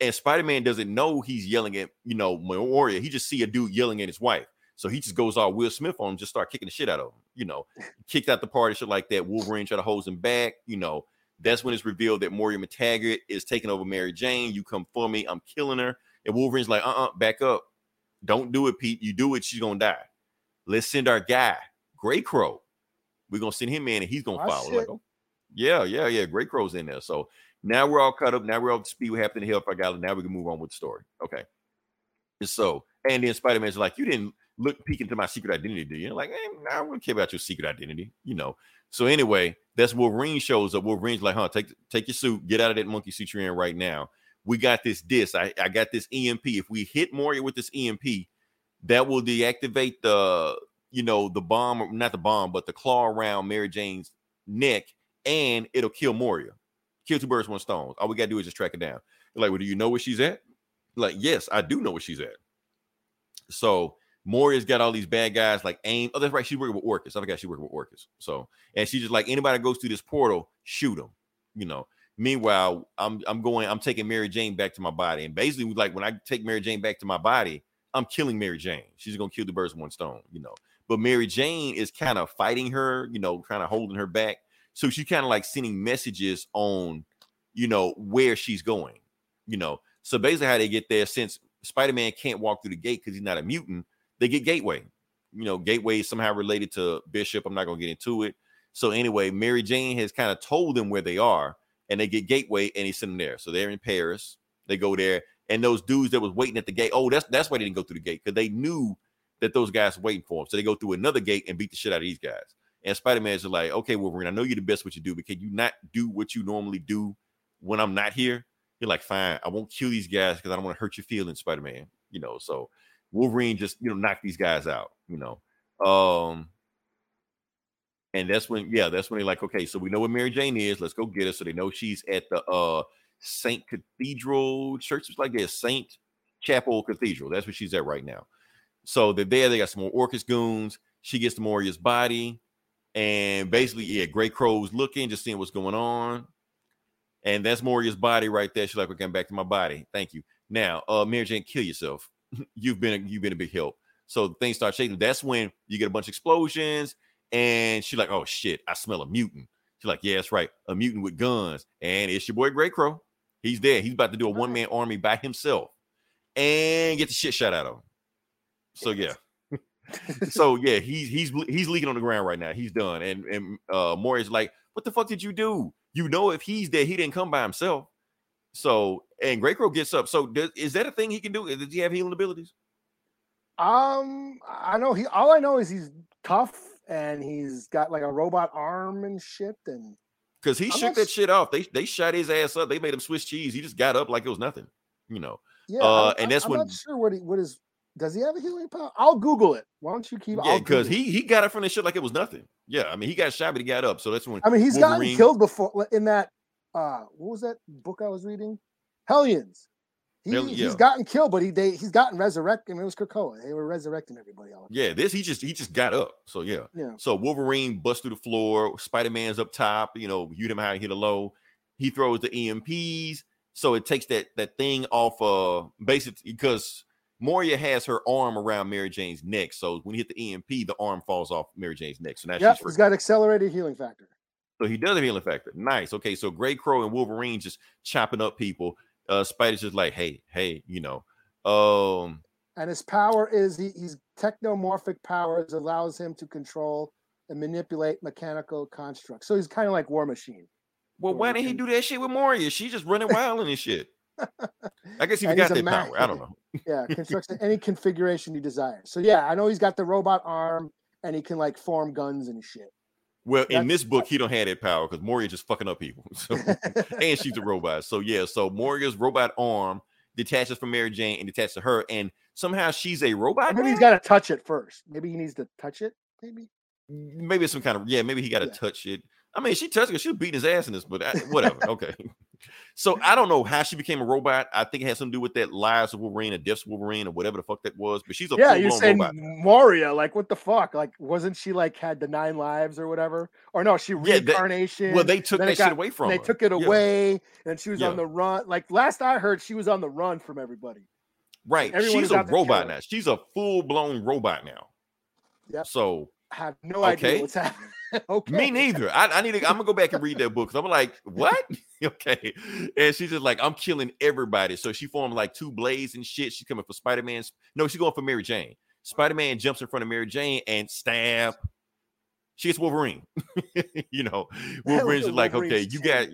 and Spider Man doesn't know he's yelling at you know Moira. He just see a dude yelling at his wife, so he just goes all Will Smith on him, just start kicking the shit out of him. You know, kicked out the party, shit like that. Wolverine try to hose him back. You know, that's when it's revealed that Moira MacTaggert is taking over Mary Jane. You come for me, I'm killing her. And Wolverine's like, uh uh back up. Don't do it, Pete. You do it, she's gonna die. Let's send our guy, Grey Crow. We're gonna send him in and he's gonna Oh, follow. Like, oh, yeah, yeah, yeah. Grey Crow's in there. So now we're all cut up. Now we're up to speed. What happened in Hellfire Gala? Now we can move on with the story. Okay. And so, and then Spider Man's like, you didn't look peek into my secret identity, do you? Like, hey, nah, I don't care about your secret identity, you know. So anyway, that's Wolverine shows up. Wolverine's like, huh, take take your suit, get out of that monkey suit you're in right now. We got this disc. I, I got this EMP. If we hit Moira with this EMP, that will deactivate the, you know, the bomb, not the bomb, but the claw around Mary Jane's neck, and it'll kill Moira. Kill two birds, one stone. All we gotta do is just track her down. Like, well, do you know where she's at? Like, yes, I do know where she's at. So Moira's got all these bad guys like aim. Oh, that's right. She's working with Orchis. I forgot she's working with Orchis. So, and she's just like anybody goes through this portal, shoot them. You know. Meanwhile, I'm I'm going. I'm taking Mary Jane back to my body, and basically, like when I take Mary Jane back to my body, I'm killing Mary Jane. She's gonna kill the birds one stone. You know. But Mary Jane is kind of fighting her. You know, kind of holding her back. So she's kind of like sending messages on, you know, where she's going. You know. So basically, how they get there, since Spider Man can't walk through the gate because he's not a mutant, they get Gateway. You know, Gateway is somehow related to Bishop. I'm not gonna get into it. So anyway, Mary Jane has kind of told them where they are, and they get Gateway, and he sent them there. So they're in Paris. They go there, and those dudes that was waiting at the gate. Oh, that's that's why they didn't go through the gate because they knew that those guys were waiting for them. So they go through another gate and beat the shit out of these guys. And Spider Man is like, okay, Wolverine, I know you're the best what you do, but can you not do what you normally do when I'm not here? You're like, fine, I won't kill these guys because I don't want to hurt your feelings, Spider Man. You know, so Wolverine just you know knock these guys out. You know, um, and that's when yeah, that's when they're like, okay, so we know where Mary Jane is. Let's go get her. So they know she's at the uh Saint Cathedral Church. It's like a Saint Chapel Cathedral. That's where she's at right now. So they're there. They got some more Orchis goons. She gets to Moira's body, and basically, yeah, Grey Crow's looking, just seeing what's going on. And that's Moira's body right there. She's like, "Okay, I'm back to my body. Thank you." Now, uh, Mary Jane, kill yourself. you've been a, you've been a big help. So things start shaking. That's when you get a bunch of explosions, and she's like, "Oh shit, I smell a mutant." She's like, "Yeah, that's right, a mutant with guns." And it's your boy Grey Crow. He's there. He's about to do a one man army by himself, and get the shit shot out of him. So yeah. so yeah, he's he's he's leaking on the ground right now. He's done. And and uh Maury's like, what the fuck did you do? You know, if he's there, he didn't come by himself. So and Grey Crow gets up. So does, is that a thing he can do? Does he have healing abilities? Um, I know he. All I know is he's tough and he's got like a robot arm and shit. And Because he I'm shook not that shit off. They they shot his ass up. They made him Swiss cheese. He just got up like it was nothing. You know. yeah, Uh, I'm- and that's I'm when- not sure what he what is. Does he have a healing power? I'll Google it. Why don't you keep? Yeah, because he he got up from the shit like it was nothing. Yeah, I mean he got shot, but he got up. So that's when I mean, he's Wolverine- gotten killed before in that. Uh What was that book I was reading? Hellions. He, Hell- yeah. He's gotten killed, but he they he's gotten resurrected. I mean, it was Krakoa. They were resurrecting everybody. All Yeah, this he just he just got up. So yeah. yeah. So Wolverine busts through the floor. Spider Man's up top. You know, you him how he hit a low. He throws the EMPs. So it takes that that thing off. Uh, basically because Moira has her arm around Mary Jane's neck. So when he hit the EMP, the arm falls off Mary Jane's neck. So now Yep, she's free. he's got accelerated healing factor. So he does have healing factor. Nice. Okay, so Grey Crow and Wolverine just chopping up people. Uh, Spider's just like, hey, hey, you know, um, and his power is he, he's technomorphic powers allows him to control and manipulate mechanical constructs. So he's kind of like War Machine. well, why didn't he do that shit with Moira? She just running wild and shit. I guess he And forgot he's a that power. I don't know. Yeah, constructs any configuration you desire. So yeah, I know he's got the robot arm and he can like form guns and shit. Well, in this book, he don't have that power because Moira just fucking up people. So, and she's a robot. So yeah, so Moira's robot arm detaches from Mary Jane and detaches to her, and somehow she's a robot. Maybe he's got to touch it first. Maybe he needs to touch it. Maybe. maybe it's some kind of yeah. Maybe he got to Yeah. touch it. I mean, she touched it. She was beating his ass in this, but I, whatever. okay. So I don't know how she became a robot. I think it has something to do with that lives of Wolverine, or deaths of Wolverine, or whatever the fuck that was. But she's a yeah, you're saying robot. Moira. Like, what the fuck? Like, wasn't she like had the nine lives or whatever? Or no, she Yeah, reincarnation. Well, they took that it shit away from they her. took it Yeah. away, and she was Yeah. on the run. Like last I heard, she was on the run from everybody. Right. everyone She's a out to kill robot now. She's a full blown robot now. Yeah. So I have no Okay. idea what's happening. okay. Me neither. I, I need to. I'm gonna go back and read that book because I'm like, what? okay. And she's just like, I'm killing everybody. So she formed like two blades and shit. She's coming for Spider Man. No, she's going for Mary Jane. Spider Man jumps in front of Mary Jane and stab. She gets Wolverine. you know, Wolverine's just like, okay, you got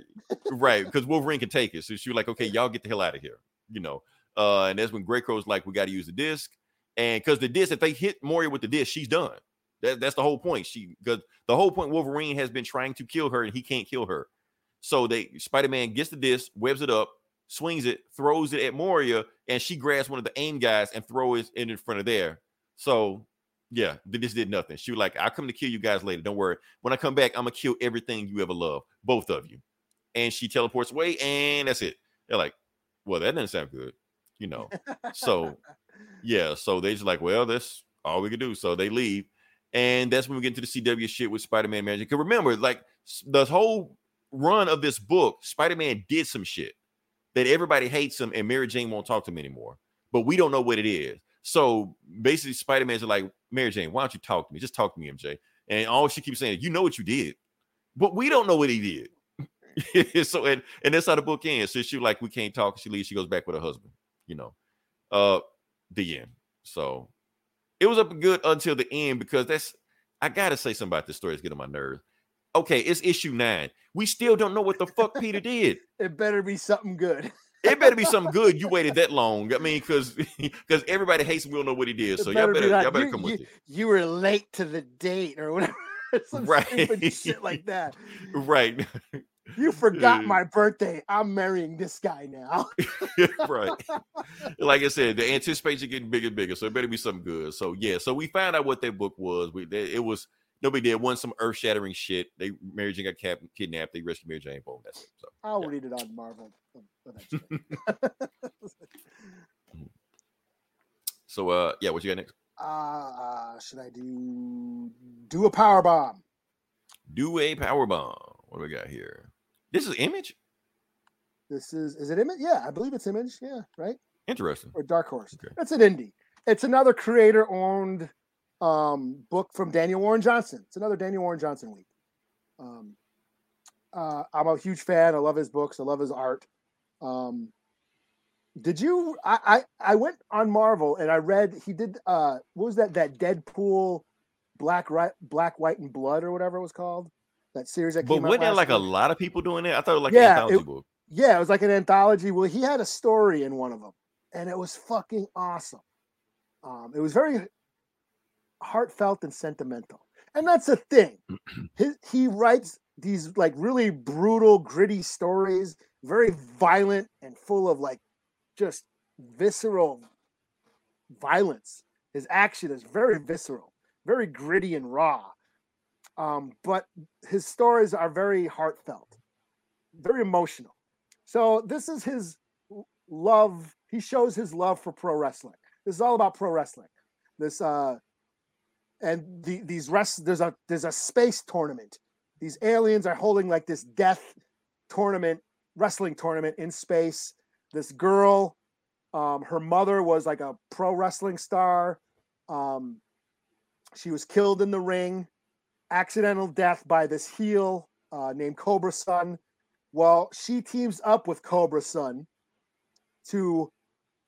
right because Wolverine can take it. So she's like, okay, y'all get the hell out of here. You know, uh, and that's when Grey Crow's like, we got to use the disc, and because the disc, if they hit Moira with the disc, she's done. That, that's the whole point. She because the whole point Wolverine has been trying to kill her and he can't kill her. So they Spider-Man gets the disc, webs it up, swings it, throws it at Moira, and she grabs one of the aim guys and throws it in front of there. So yeah, th- this did nothing. She was like, I'll come to kill you guys later. Don't worry. When I come back, I'm gonna kill everything you ever loved, both of you. And she teleports away, and that's it. They're like, Well, that doesn't sound good, you know. So yeah, so they just like, well, that's all we can do. So they leave, and that's when we get into the CW shit with Spider-Man Magic. Because remember, like the whole run of this book, Spider-Man did some shit that everybody hates him, and Mary Jane won't talk to him anymore. But we don't know what it is. So basically, Spider-Man's like, Mary Jane, why don't you talk to me? Just talk to me, MJ. And all she keeps saying, you know what you did, but we don't know what he did. so and and that's how the book ends. So she like, we can't talk. She leaves. She goes back with her husband. You know, uh, the end. So it was up good until the end because that's I gotta say something about this story. It's getting on my nerves. Okay, it's issue nine. We still don't know what the fuck Peter did. It better be something good. It better be something good. You waited that long. I mean, because because everybody hates him. We don't know what he did. It So y'all better be like, y'all better you- come with it. You were late to the date or whatever. Some Right. stupid shit like that. Right, You forgot my birthday. I'm marrying this guy now. right. Like I said, the anticipation getting bigger and bigger. So it better be something good. So yeah. So we found out what that book was. We they, it was nobody did one some earth shattering shit. They Mary Jane got cap- kidnapped. They rescued Mary Jane. Boom. That's it. So I'll Yeah. read it on Marvel so uh yeah. What you got next? uh, should I do do a power bomb? Do a power bomb. What do we got here? This is image. This is is it Image? Yeah, I believe it's Image. Yeah, right. Interesting. Or Dark Horse. Okay. It's an indie. It's another creator owned um, book from Daniel Warren Johnson. It's another Daniel Warren Johnson week. Um, uh, I'm a huge fan. I love his books. I love his art. Um, did you? I, I I went on Marvel and I read he did. Uh, what was that? That Deadpool, Black right, Black White and Blood or whatever it was called. That series that But came out wasn't there last like a lot of people doing it? I thought it was like Yeah, an anthology it- book. Yeah, it was like an anthology. Well, he had a story in one of them, and it was fucking awesome. Um, it was very heartfelt and sentimental, and that's the thing. His, he writes these like really brutal, gritty stories, very violent and full of like just visceral violence. His action is very visceral, very gritty and raw. Um, but his stories are very heartfelt, very emotional. So this is his love. He shows his love for pro wrestling. This is all about pro wrestling. This uh and the these rest there's a there's a space tournament. These aliens are holding like this death tournament, wrestling tournament in space. This girl, um, her mother was like a pro wrestling star. Um, she was killed in the ring, accidental death by this heel uh, named Cobra Sun. Well, she teams up with Cobra Sun to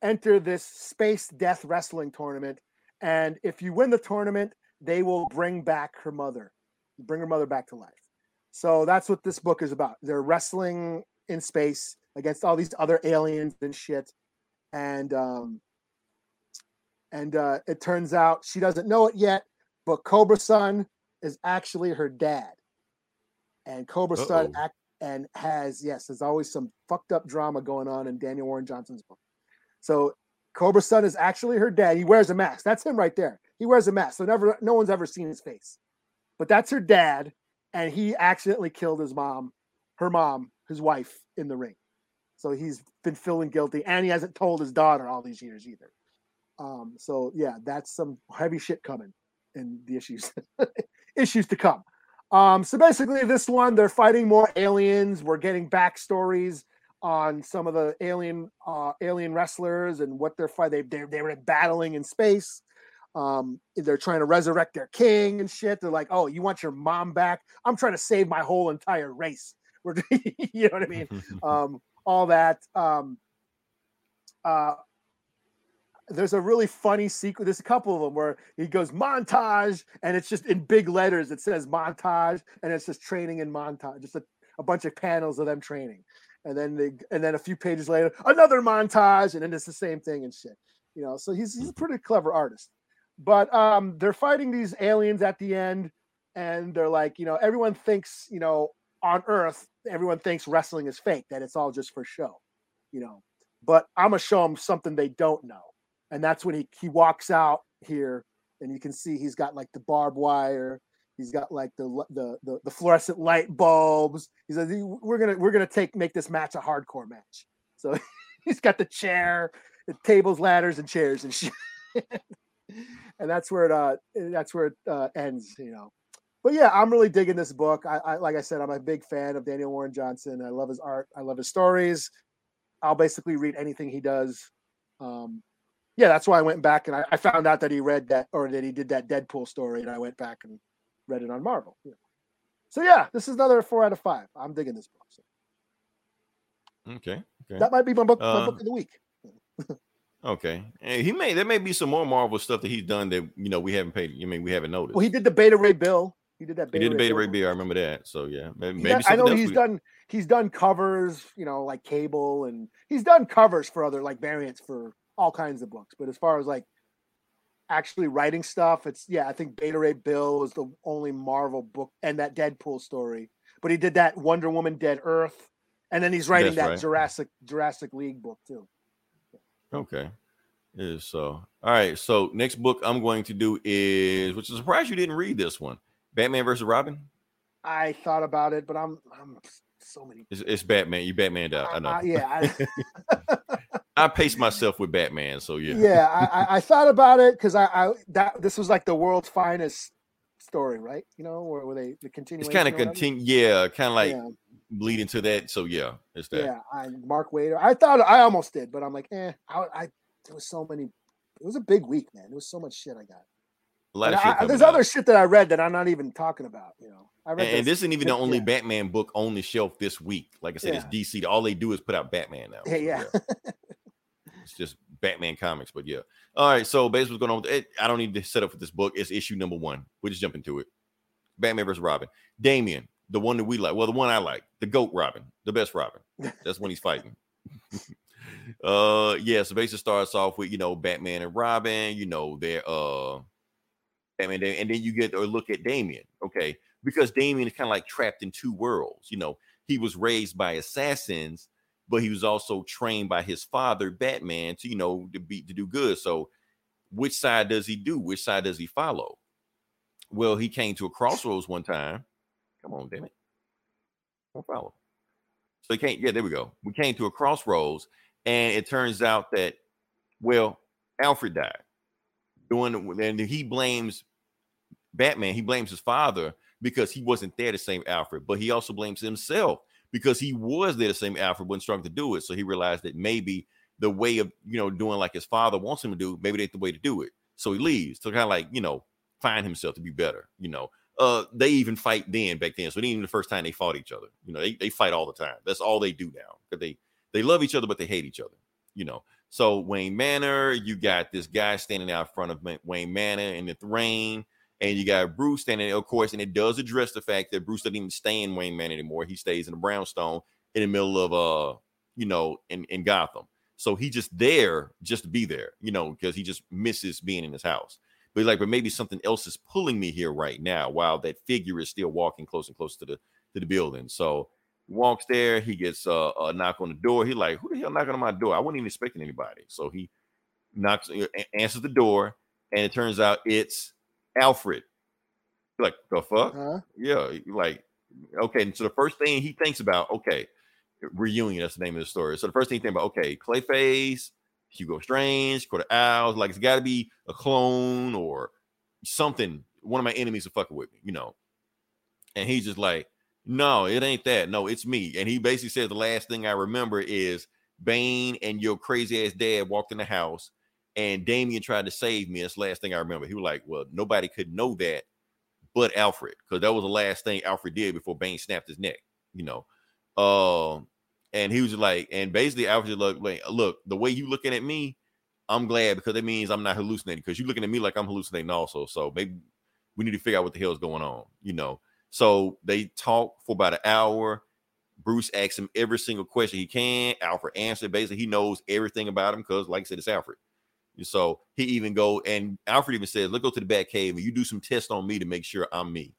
enter this space death wrestling tournament. And if you win the tournament, they will bring back her mother, bring her mother back to life. So that's what this book is about. They're wrestling in space against all these other aliens and shit. And um, and uh, it turns out she doesn't know it yet, but Cobra Sun is actually her dad, and Cobra Uh-oh. act and has yes, there's always some fucked up drama going on in Daniel Warren Johnson's book. So Cobra Sun is actually her dad. He wears a mask. That's him right there. He wears a mask, so never, no one's ever seen his face. But that's her dad, and he accidentally killed his mom, her mom, his wife in the ring. So he's been feeling guilty, and he hasn't told his daughter all these years either. Um, so yeah, that's some heavy shit coming in the issues issues to come. Um, so basically, this one they're fighting more aliens. We're getting backstories on some of the alien uh, alien wrestlers and what they're fighting. They, they they were battling in space. Um, they're trying to resurrect their king and shit. They're like, "Oh, you want your mom back? I'm trying to save my whole entire race." We're, you know what I mean? um, all that. Um, uh, there's a really funny sequence. There's a couple of them where he goes montage, and it's just in big letters. It says montage, and it's just training in montage, just a, a bunch of panels of them training, and then they, and then a few pages later, another montage, and then it's the same thing and shit. You know, so he's he's a pretty clever artist. But um, they're fighting these aliens at the end, and they're like, you know, everyone thinks, you know, on Earth, everyone thinks wrestling is fake, that it's all just for show, you know. But I'm gonna show them something they don't know, and that's when he he walks out here, and you can see he's got like the barbed wire, he's got like the the the, the fluorescent light bulbs. He says we're gonna we're gonna take make this match a hardcore match. So he's got the chair, the tables, ladders, and chairs and shit. and that's where it uh that's where it uh, ends, you know but yeah, I'm really digging this book. I, I like I said, I'm a big fan of Daniel Warren Johnson. I love his art. I love his stories. I'll basically read anything he does. Um, yeah, that's why I went back and I, I found out that he read that or that he did that Deadpool story, and I went back and read it on Marvel. Yeah. So yeah, this is another four out of five. I'm digging this book. So okay. Okay. that might be my book, my book um, of the week. Okay. And he may there may be some more Marvel stuff that he's done that you know we haven't paid. I mean, we haven't noticed. Well, he did the Beta Ray Bill. He did that. He did the Beta Ray Bill. Beer. I remember that. So yeah, maybe, He maybe done- I know he's we- done he's done covers, you know, like cable and he's done covers for other like variants for all kinds of books. But as far as like actually writing stuff, it's yeah, I think Beta Ray Bill is the only Marvel book and that Deadpool story. But he did that Wonder Woman Dead Earth, and then he's writing That's that right. Jurassic Jurassic League book too. Okay. Is so all right. So next book I'm going to do is which is a surprise you didn't read this one. Batman versus Robin. I thought about it, but I'm I'm so many. It's, it's Batman. You Batman out. I know. Uh, yeah, I, I pace myself with Batman. So yeah. yeah, I, I, I thought about it because I, I that this was like the world's finest story, right? You know, where, where they the It's kind of continue. Yeah, kind of like yeah, leading to that. So yeah, it's that. yeah. I, Mark Wader. I thought I almost did, but I'm like, eh. I, I there was so many. It was a big week, man. There was so much shit I got. A lot And of shit. I- there's out. other shit that I read that I'm not even talking about. You know, I read And, and this isn't even the only yeah. Batman book on the shelf this week. Like I said, it's DC. All they do is put out Batman now. Hey, So, yeah. it's just Batman comics, but yeah. All right. So basically, what's going on with it? I don't need to set up for this book. It's issue number one. We'll just jump into it. Batman versus Robin. Damian, the one that we like. Well, the one I like, the goat Robin, the best Robin. That's when he's fighting. uh yeah, so basically starts off with you know Batman and Robin, you know, they're uh Batman, and then you get or look at Damian, okay, because Damian is kind of like trapped in two worlds. You know, he was raised by assassins, but he was also trained by his father, Batman, to you know to be to do good. So, which side does he do? Which side does he follow? Well, he came to a crossroads one time. Come on, damn it, don't follow. So he can't. Yeah, there we go. We came to a crossroads, and it turns out that well, Alfred died. Doing and he blames Batman. He blames his father because he wasn't there to save Alfred, but he also blames himself because he was there the same Alfred, wasn't strong to do it. So he realized that maybe the way of you know doing like his father wants him to do, maybe that's the way to do it. So he leaves to kind of like you know find himself to be better. You know, uh, they even fight then back then. So it ain't even the first time they fought each other. You know, they, they fight all the time. That's all they do now. Because they they love each other, but they hate each other. You know. So Wayne Manor, you got this guy standing out front of Wayne Manor in the rain, and you got Bruce standing there, of course, and it does address the fact that Bruce doesn't even stay in Wayne Manor anymore. He stays in the brownstone in the middle of uh, you know, in, in Gotham. So he just there just to be there, you know, because he just misses being in his house. But he's like, but maybe something else is pulling me here right now while that figure is still walking close and close to the to the building. So he walks there, he gets uh, a knock on the door. He like, who the hell knocking on my door? I wasn't even expecting anybody. So he knocks, answers the door, and it turns out it's Alfred. Like the fuck? Huh? Yeah, like okay. And so the first thing he thinks about, okay, reunion. That's the name of the story. So the first thing he thinks about, okay, Clayface, Hugo Strange, Court of Owls. Like it's got to be a clone or something. One of my enemies are fucking with me, you know. And he's just like, no, it ain't that. No, it's me. And he basically said the last thing I remember is Bane and your crazy ass dad walked in the house and Damian tried to save me. That's the last thing I remember. He was like, well, nobody could know that but Alfred, because that was the last thing Alfred did before Bane snapped his neck, you know. Um, and he was like, and basically Alfred look, like, look, the way you looking at me, I'm glad because that means I'm not hallucinating because you're looking at me like I'm hallucinating also. So maybe we need to figure out what the hell is going on, you know. So they talk for about an hour. Bruce asks him every single question he can. Alfred answered. Basically, he knows everything about him because, like I said, it's Alfred. So he even go and Alfred even says, "Let's go to the bat cave and you do some tests on me to make sure I'm me."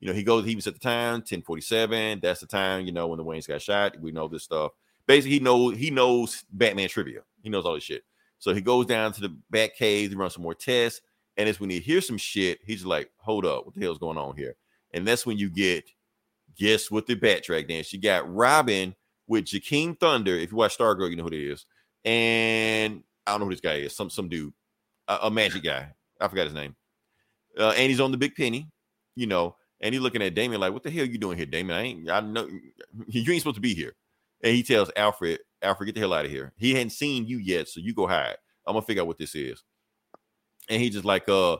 You know, he goes. He even set the time, 1047. That's the time, you know, when the Waynes got shot. We know this stuff. Basically, he knows he knows Batman trivia. He knows all this shit. So he goes down to the bat cave, he runs some more tests, and it's when he hears some shit, he's like, "Hold up, what the hell's going on here?" And that's when you get guess what the Backtrack dance. You got Robin with Jakeem Thunder. If you watch Stargirl, you know who it is. And I don't know who this guy is. Some some dude, a, a magic guy. I forgot his name. Uh, and he's on the big penny, you know. And he's looking at Damian like, "What the hell are you doing here, Damian? I ain't. I know you ain't supposed to be here." And he tells Alfred, "Alfred, get the hell out of here. He hadn't seen you yet, so you go hide. I'm gonna figure out what this is." And he just like, "Uh,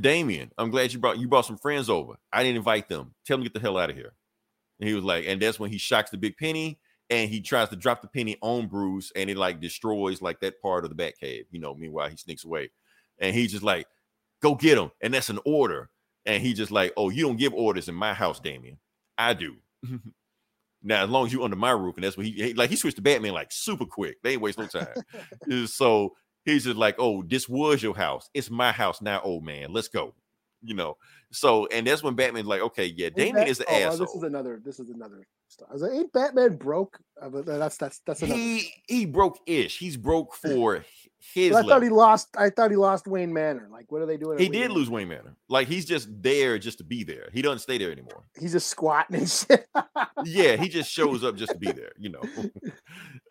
Damian, I'm glad you brought you brought some friends over. I didn't invite them. Tell them to get the hell out of here." And he was like, and that's when he shocks the big penny and he tries to drop the penny on Bruce and it like destroys like that part of the bat cave, you know. Meanwhile, he sneaks away and he's just like, go get him. And that's an order. And he just like, oh, you don't give orders in my house, Damian. I do. now, as long as you under my roof, and that's what he, he- like he switched to Batman like super quick. They ain't waste no time. So he's just like, oh, this was your house. It's my house now, old man. Let's go. You know. So and that's when Batman's like, okay, yeah, Ain't Damian Bat- is the oh, asshole. This is another. This is another. Stuff. I was like, ain't Batman broke? Uh, but that's that's that's another. he he broke ish. He's broke for his. I thought he lost. I thought he lost Wayne Manor. Like, what are they doing? He Wayne did Manor? lose Wayne Manor. Like he's just there just to be there. He doesn't stay there anymore. He's just squatting and shit. Yeah, he just shows up just to be there, you know.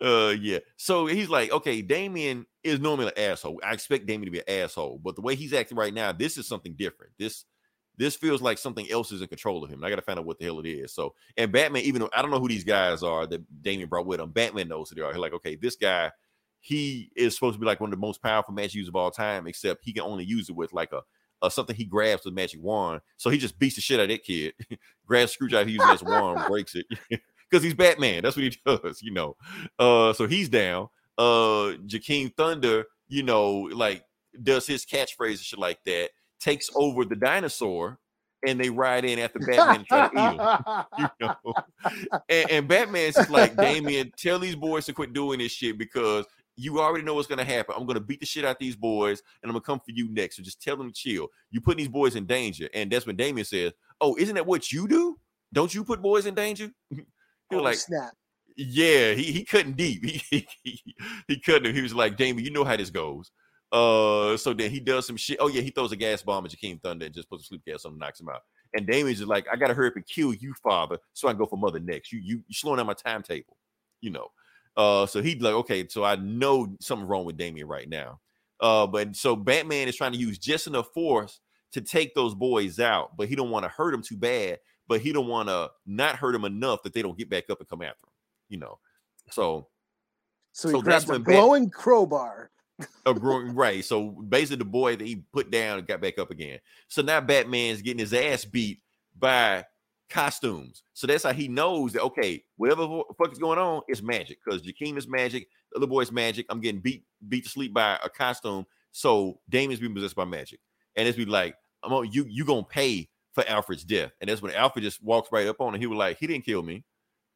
uh yeah. So he's like, okay, Damian is normally an asshole. I expect Damian to be an asshole, but the way he's acting right now, this is something different. This this feels like something else is in control of him. And I gotta find out what the hell it is. So and Batman, even though I don't know who these guys are that Damian brought with him, Batman knows who they are. He's like, okay, this guy, he is supposed to be like one of the most powerful magic users of all time, except he can only use it with like a uh, something he grabs with magic wand. So he just beats the shit out of that kid, grabs a screwdriver, he uses as wand, breaks it. Because he's Batman. That's what he does, you know. Uh so he's down. Uh Jakeem Thunder, you know, like does his catchphrase and shit like that, takes over the dinosaur, and they ride in after Batman and try to eat him you know. And, and Batman's just like, Damian, tell these boys to quit doing this shit because you already know what's gonna happen. I'm gonna beat the shit out these boys, and I'm gonna come for you next. So just tell them to chill. You putting these boys in danger, and that's when Damian says, "Oh, isn't that what you do? Don't you put boys in danger?" he was Oh, like, snap. yeah, he he couldn't deep. He, he, he couldn't. He was like, Damian, you know how this goes. Uh, so then he does some shit. Oh yeah, he throws a gas bomb at Jakeem Thunder and just puts a sleep gas on him, knocks him out. And Damian's just like, I gotta hurry up and kill you, father, so I can go for mother next. You you you slowing down my timetable, you know. Uh, so he'd like, okay, so I know something wrong with Damian right now. Uh, but so Batman is trying to use just enough force to take those boys out, but he don't want to hurt them too bad, but he don't want to not hurt them enough that they don't get back up and come after him, you know. So So he so grabs that's a when Bat- crowbar. a growing right. So basically, the boy that he put down and got back up again. So now Batman's getting his ass beat by costumes. So that's how he knows that okay, whatever fuck is going on, it's magic. Because Jakeem is magic, the other boy's magic. I'm getting beat beat to sleep by a costume. So Damian's being possessed by magic, and it's be like, I'm on you. You gonna pay for Alfred's death? And that's when Alfred just walks right up on him. He was like, he didn't kill me.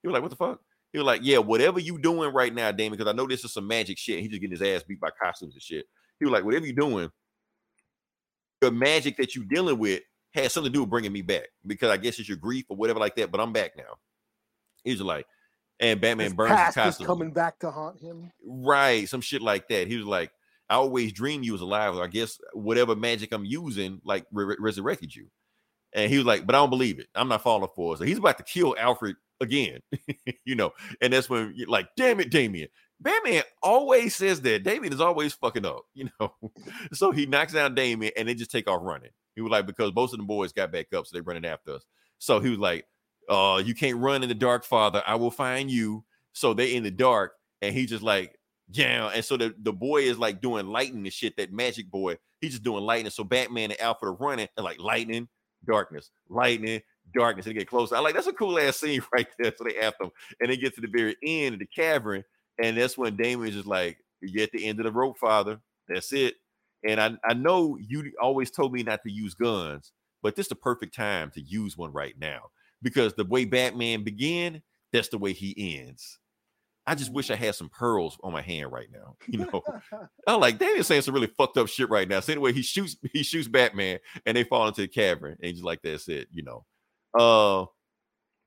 He was like, what the fuck? He was like, yeah, whatever you doing right now, Damian, because I know this is some magic shit. He just getting his ass beat by costumes and shit. He was like, whatever you doing, the magic that you're dealing with has something to do with bringing me back because I guess it's your grief or whatever like that. But I'm back now. He's like, and Batman His burns past costume. coming back to haunt him. Right, some shit like that. He was like, I always dreamed you was alive. I guess whatever magic I'm using, like re- resurrected you. And he was like, but I don't believe it. I'm not falling for it. So he's about to kill Alfred again, you know. And that's when you're like, damn it, Damian. Batman always says that. Damian is always fucking up, you know. so he knocks down Damian and they just take off running. He was like, because most of the boys got back up, so they're running after us. So he was like, uh, you can't run in the dark, father. I will find you. So they in the dark, and he just like, yeah. And so the, the boy is like doing lightning and shit, that magic boy. He's just doing lightning. So Batman and Alfred are running and like lightning, darkness, lightning, darkness. And they get closer. I like that's a cool ass scene right there. So they after him. And they get to the very end of the cavern. And that's when Damian's just like, You're at the end of the rope, father. That's it. And I, I know you always told me not to use guns, but this is the perfect time to use one right now. Because the way Batman began, that's the way he ends. I just wish I had some pearls on my hand right now. You know, I'm like Damian's saying some really fucked up shit right now. So anyway, he shoots he shoots Batman and they fall into the cavern and just like that's it, you know. Uh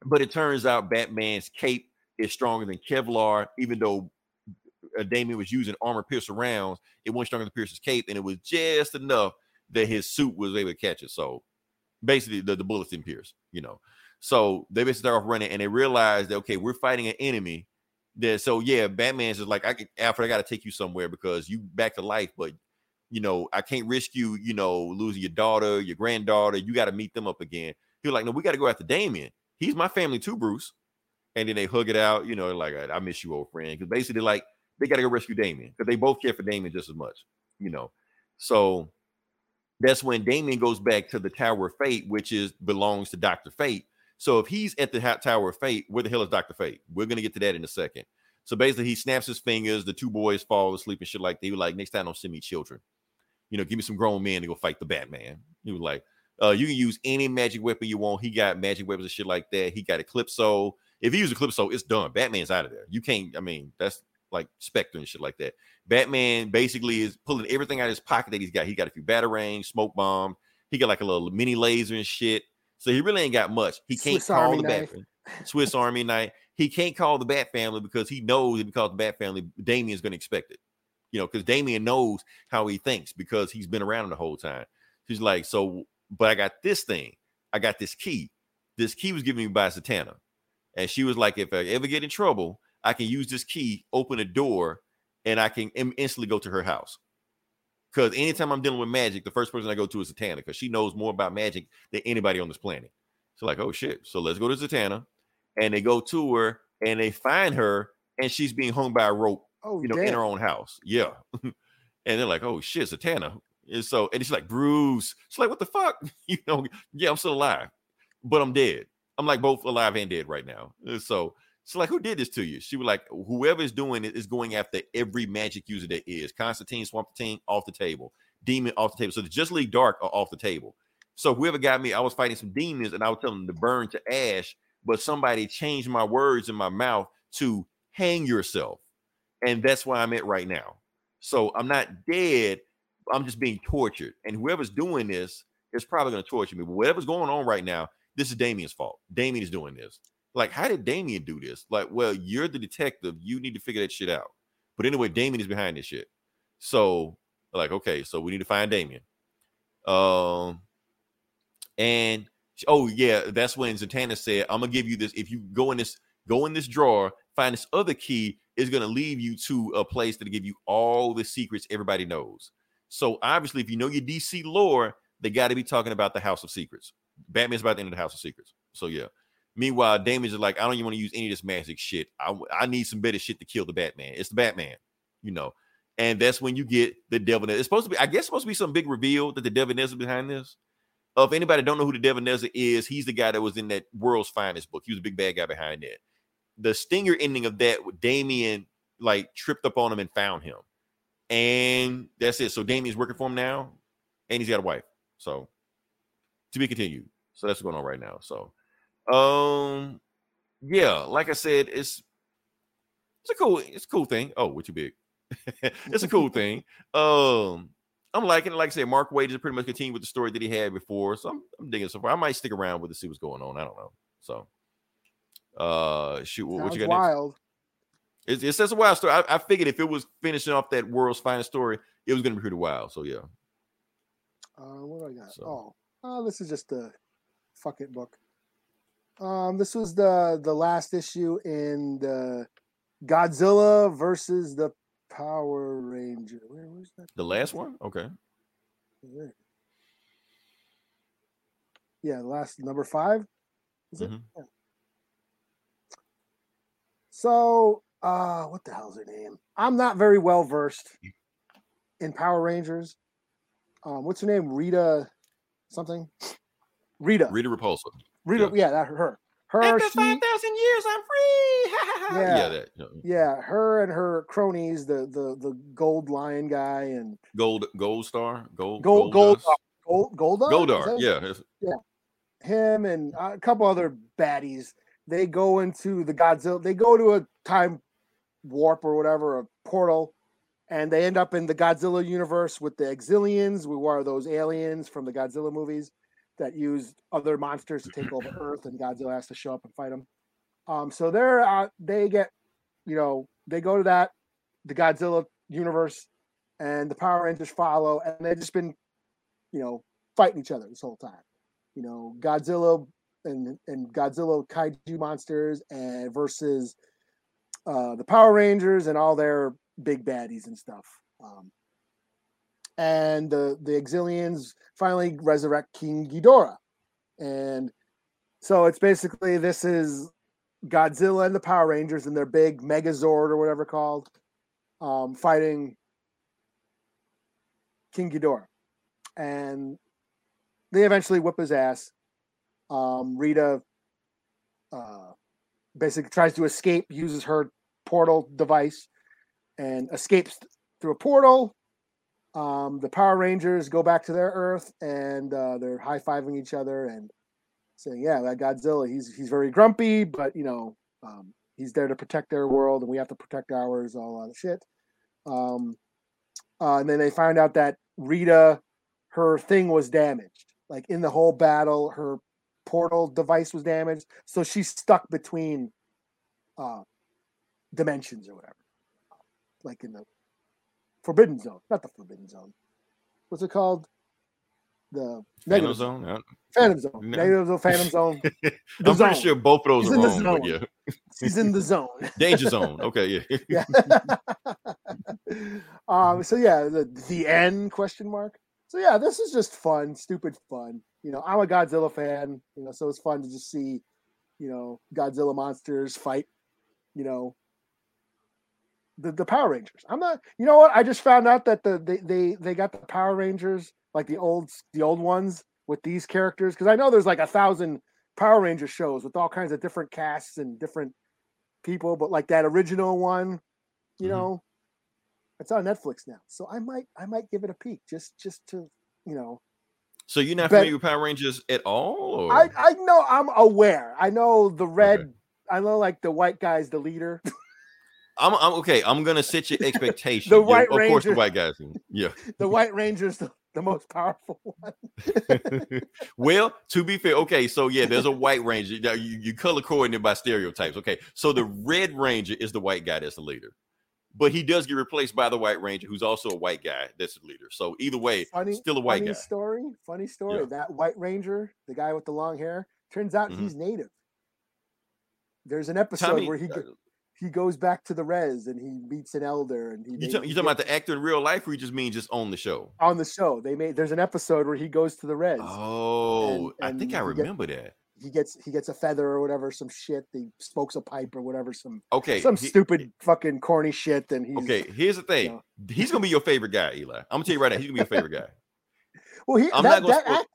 but it turns out Batman's cape is stronger than Kevlar, even though uh, Damian was using armor piercer rounds, it wasn't stronger than Pierce's cape, and it was just enough that his suit was able to catch it. So basically, the, the bullets didn't pierce, you know. So they basically start off running and they realize that okay, we're fighting an enemy. That so yeah, Batman's just like, I can Alfred, I gotta take you somewhere because you back to life, but you know, I can't risk you, you know, losing your daughter, your granddaughter. You got to meet them up again. He was like, No, we got to go after Damian. He's my family too, Bruce. And then they hug it out, you know, like I, I miss you, old friend. Because basically, like, they got to go rescue Damian because they both care for Damian just as much, you know. So that's when Damian goes back to the Tower of Fate, which is belongs to Doctor Fate. So if he's at the Tower of Fate, where the hell is Doctor Fate? We're gonna get to that in a second. So basically, he snaps his fingers. The two boys fall asleep and shit like that. He was like, "Next time, don't send me children. You know, give me some grown men to go fight the Batman." He was like, uh, "You can use any magic weapon you want. He got magic weapons and shit like that. He got Eclipso. If he uses Eclipso, it's done. Batman's out of there. You can't. I mean, that's like Spectre and shit like that. Batman basically is pulling everything out of his pocket that he's got. He got a few batarang, smoke bomb. He got like a little mini laser and shit. So he really ain't got much. He can't Swiss call Army the Bat knife. Fam- Swiss Army knife. He can't call the Bat family because he knows if he calls the Bat family, Damian's going to expect it. You know, because Damian knows how he thinks because he's been around him the whole time. He's like, so, but I got this thing. I got this key. This key was given me by Zatanna. And she was like, if I ever get in trouble, I can use this key, open a door, and I can im- instantly go to her house. Because anytime I'm dealing with magic, the first person I go to is Zatanna because she knows more about magic than anybody on this planet. So like, oh shit. So let's go to Zatanna. And they go to her and they find her and she's being hung by a rope, Oh, you know, in her own house. Yeah. and they're like, oh shit, Zatanna. And so, and she's like, Bruce. She's like, what the fuck? you know, yeah, I'm still alive, but I'm dead. I'm like both alive and dead right now. And so she's like, who did this to you? She was like, whoever is doing it is going after every magic user that is. Constantine, Swamp Thing, off the table. Demon off the table. So the Justice League Dark are off the table. So whoever got me, I was fighting some demons and I was telling them to burn to ash, but somebody changed my words in my mouth to hang yourself. And that's where I'm at right now. So I'm not dead. I'm just being tortured. And whoever's doing this is probably going to torture me. But whatever's going on right now, this is Damian's fault. Damian is doing this. Like, how did Damian do this? Like, well, you're the detective. You need to figure that shit out. But anyway, Damian is behind this shit. So, like, okay, so we need to find Damian. Um, and oh yeah, that's when Zatanna said, "I'm gonna give you this. If you go in this, go in this drawer, find this other key, is gonna lead you to a place that'll give you all the secrets everybody knows." So obviously, if you know your DC lore, they got to be talking about the House of Secrets. Batman's about the end of the House of Secrets. So yeah. Meanwhile, Damian's is like, I don't even want to use any of this magic shit. I, I need some better shit to kill the Batman. It's the Batman, you know. And that's when you get the devil. It's supposed to be, I guess, supposed to be some big reveal that the devil is behind this. If anybody don't know who the devil is, he's the guy that was in that World's Finest book. He was a big bad guy behind that. The stinger ending of that, Damian like tripped up on him and found him, and that's it. So Damian's working for him now, and he's got a wife. So to be continued. So that's going on right now. So, um, yeah, like I said, it's it's a cool, it's a cool thing. Oh, what you big? it's a cool thing. Um, I'm liking it. Like I said, Mark Waid is pretty much continuing with the story that he had before. So I'm, I'm digging so far. I might stick around with to see what's going on. I don't know. So uh shoot, what, what you got next? wild. it it's just a wild story. I, I figured if it was finishing off that world's finest story, it was gonna be pretty wild. So yeah. Uh, what do I got? So- Oh, oh, this is just a fuck it book. Um, this was the the last issue in the Godzilla versus the Power Ranger. Where was that? The last one? Okay. Yeah, the last number five. Is it? Mhm. Yeah. So, uh, what the hell's her name? I'm not very well versed in Power Rangers. Um, what's her name? Rita something? Rita. Rita Repulsa. Rita, yeah, that her. Her, After she, five thousand years, I'm free. Yeah. yeah, that yeah. yeah, her and her cronies, the the the gold lion guy and gold gold star, gold gold gold dust? gold gold Goldar. Yeah, it's- him and a couple other baddies. They go into the Godzilla. They go to a time warp or whatever, a portal, and they end up in the Godzilla universe with the Xiliens, who are those aliens from the Godzilla movies that use other monsters to take over Earth, and Godzilla has to show up and fight them. Um, so they're uh, they get, you know, they go to that the Godzilla universe, and the Power Rangers follow, and they've just been, you know, fighting each other this whole time. You know, Godzilla and and Godzilla kaiju monsters and versus uh, the Power Rangers and all their big baddies and stuff. Um, and the the Xiliens finally resurrect King Ghidorah, and so it's basically this is Godzilla and the Power Rangers and their big Megazord or whatever called, um, fighting King Ghidorah, and they eventually whip his ass. Um, Rita uh, basically tries to escape, uses her portal device, and escapes through a portal. Um, the Power Rangers go back to their Earth, and uh, they're high fiving each other and saying, "Yeah, that Godzilla, he's he's very grumpy, but you know, um, he's there to protect their world, and we have to protect ours." All that shit. Um, uh, and then they find out that Rita, her thing was damaged. Like in the whole battle, her portal device was damaged, so she's stuck between uh, dimensions or whatever. Like in the Forbidden Zone, not the Forbidden Zone. What's it called? The Phantom negative Zone. I- Phantom Zone. No. Negative Zone, Phantom Zone. I'm zone. pretty sure both of those He's are in wrong. Yeah, He's in the zone. danger zone. Okay, yeah. yeah. um. So yeah, the the end question mark. So yeah, this is just fun, stupid fun. You know, I'm a Godzilla fan. You know, so it's fun to just see, you know, Godzilla monsters fight. You know, the the Power Rangers. I'm not. You know what? I just found out that the they they they got the Power Rangers like the old the old ones with these characters because I know there's like a thousand Power Ranger shows with all kinds of different casts and different people, but like that original one, you Mhm. know, it's on Netflix now. So I might I might give it a peek just just to you know. So you're not Bet- familiar with Power Rangers at all? Or? I I know I'm aware. I know the red. I know like the white guy's the leader. I'm, I'm okay. I'm gonna set your expectation. The White of course, the white guys. Yeah. the white ranger's the, the most powerful one. well, to be fair, okay, so yeah, there's a white ranger. Now, You, you color coordinated by stereotypes. Okay, so the red ranger is the white guy that's the leader, but he does get replaced by the white ranger, who's also a white guy that's the leader. So either way, Funny, still a white funny guy. story. Funny story. Yeah. That white ranger, the guy with the long hair, turns out Mhm. he's native. There's an episode Tommy, where he uh, he goes back to the res and he meets an elder and he you, talk, you talking about the actor in real life, or you just mean just on the show? on the show. They made there's an episode where he goes to the res. Oh, I and think I you get- remember that. He gets he gets a feather or whatever, some shit. He smokes a pipe or whatever, some Okay, some he- stupid fucking corny shit. And he's Okay, here's the thing. know. He's gonna be your favorite guy, Eli. I'm gonna tell you right now. He's gonna be your favorite guy. Well, he I'm that, not gonna that, act,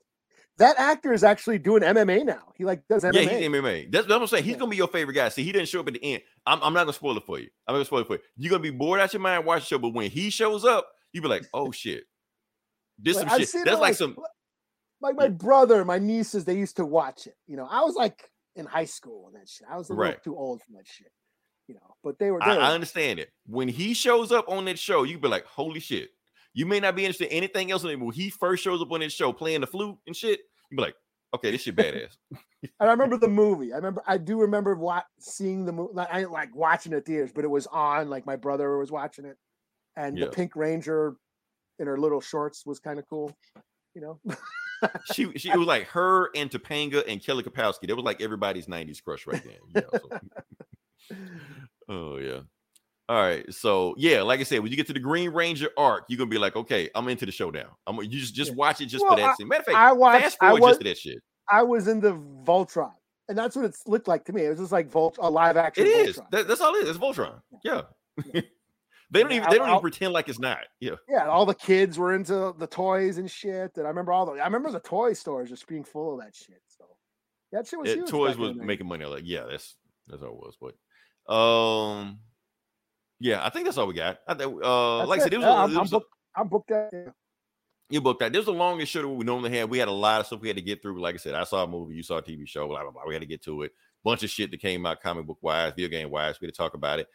that actor is actually doing MMA now. He like does MMA. Yeah, he's MMA. That's what I'm saying. He's Yeah. gonna be your favorite guy. See, he didn't show up at the end. I'm, I'm not gonna spoil it for you. I'm not gonna spoil it for you. You're gonna be bored out your mind watching the show, but when he shows up, you be like, oh shit. This Like, some I've shit. That's it, like some like my brother, my nieces, they used to watch it. You know, I was like in high school and that shit. I was a little Right. too old for that shit. You know, but they were. I, They I were understand it. When he shows up on that show, you be like, holy shit. You may not be interested in anything else when he first shows up on his show playing the flute and shit, you be like, okay, this shit badass. And I remember the movie. I remember I do remember what seeing the movie. I didn't like watching it theaters, but it was on. Like my brother was watching it, and Yeah. the Pink Ranger in her little shorts was kind of cool. You know, she she it was like her and Topanga and Kelly Kapowski. That was like everybody's 90s crush right then. Know, so. oh yeah. All right. So yeah, like I said, when you get to the Green Ranger arc, you're gonna be like, okay, I'm into the showdown. I'm you just just Yeah. watch it just Well, for that scene. Matter of fact, I watched. fast I forward was. just to that shit. I was in the Voltron, and that's what it looked like to me. It was just like Volt, a live action. It is. That, that's all it is. It's Voltron. Yeah. they don't Yeah, even they don't I'll- even pretend like it's not. Yeah. yeah, all the kids were into the toys and shit. And I remember all the. I remember the toy stores just being full of that shit. So that shit was It, huge. toys was making money. Like, yeah, that's that's all it was. But um yeah, I think that's all we got. I think uh like I said, it. it was, Yeah, a- I'm, it I'm was booked. I'm booked that. Yeah. you booked that. This was the longest show that we normally had. We had a lot of stuff we had to get through. Like I said, I saw a movie, you saw a TV show, blah blah blah. We had to get to it. Bunch of shit that came out comic book wise, video game wise. We had to talk about it.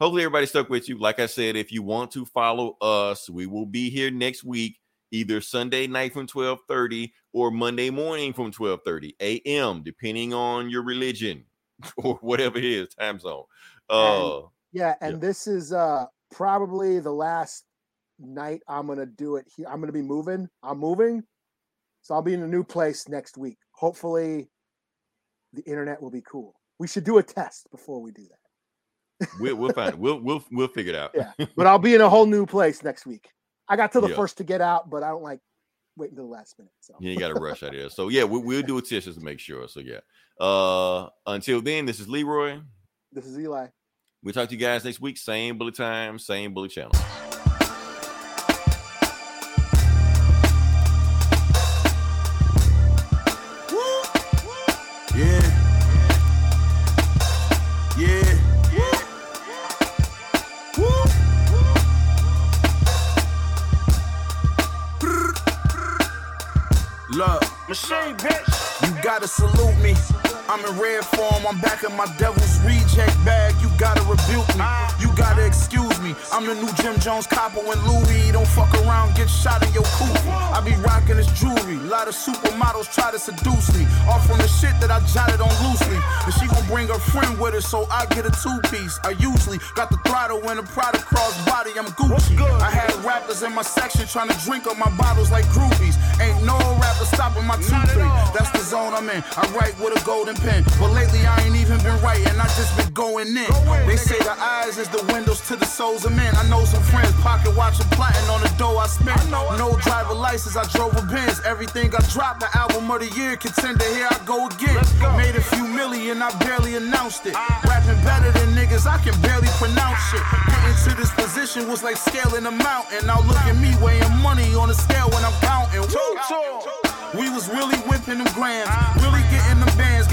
Hopefully everybody stuck with you. Like I said, if you want to follow us, we will be here next week, either Sunday night from 12:30 or Monday morning from 12:30 a.m., depending on your religion or whatever it is, time zone. Uh Yeah, and Yeah. this is uh probably the last night I'm gonna do it here. I'm gonna be moving. I'm moving, so I'll be in a new place next week. Hopefully, the internet will be cool. We should do a test before we do that. we'll we'll find it. We'll we'll we'll figure it out. Yeah. But I'll be in a whole new place next week. I got till the Yeah. first to get out, but I don't like waiting to the last minute. So You ain't got to rush out of there. So yeah, we, we'll do a test just to make sure. So yeah. Uh until then, this is Leroy. this is Eli. We'll talk to you guys next week. Same bullet time, same bullet channel. Yeah. Yeah. Yeah. Woo! Look, Machine, bitch. you gotta salute me. I'm in red form, I'm back in my devil's reject bag. You gotta rebuke me, you gotta excuse me. I'm the new Jim Jones copper when Louis don't fuck around, get shot in your coupe. I be rocking this jewelry, lot of supermodels try to seduce me. Off from the shit that I jotted on loosely. And she gon' bring her friend with her, so I get a two piece. I usually got the throttle when the Prada cross body, I'm Gucci. I had rappers in my section trying to drink up my bottles like groupies. Ain't no rapper stopping my two three. That's the zone I'm in. I write with a golden pen. But lately I ain't even been writing, I just been going in. They say the eyes is the windows to the souls of men. I know some friends pocket watching plotting on the dough I spent. No driver license, I drove a Benz. Everything I dropped, the album of the year contender. Here I go again. Made a few million, I barely announced it. Rapping better than niggas, I can barely pronounce shit. Getting to this position was like scaling a mountain. Now look at me weighing money on the scale when I'm counting. Woo! We was really whipping them grams, really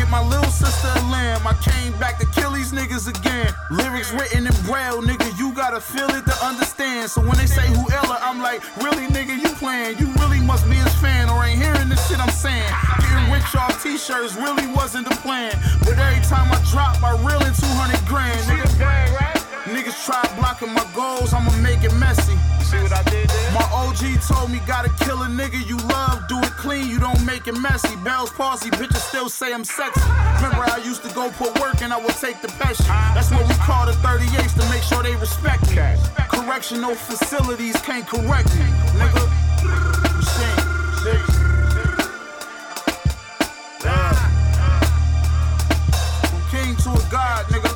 my little sister a lamb. I came back to kill these niggas again. Lyrics written in braille, nigga. You gotta feel it to understand. So when they say who Ella, I'm like, really, nigga, you playing? You really must be his fan or ain't hearing the shit I'm saying. Getting rich off t-shirts really wasn't the plan. But every time I drop, I reel in 200 grand, nigga. Niggas try blocking my goals, I'ma make it messy. See what I did there? My OG told me gotta kill a nigga you love, do it clean, you don't make it messy. Bells posse, bitches still say I'm sexy. Remember I used to go put work and I would take the best shit. That's what we call the 38s to make sure they respect me. Correctional facilities can't correct me, nigga. Machine, a God, nigga.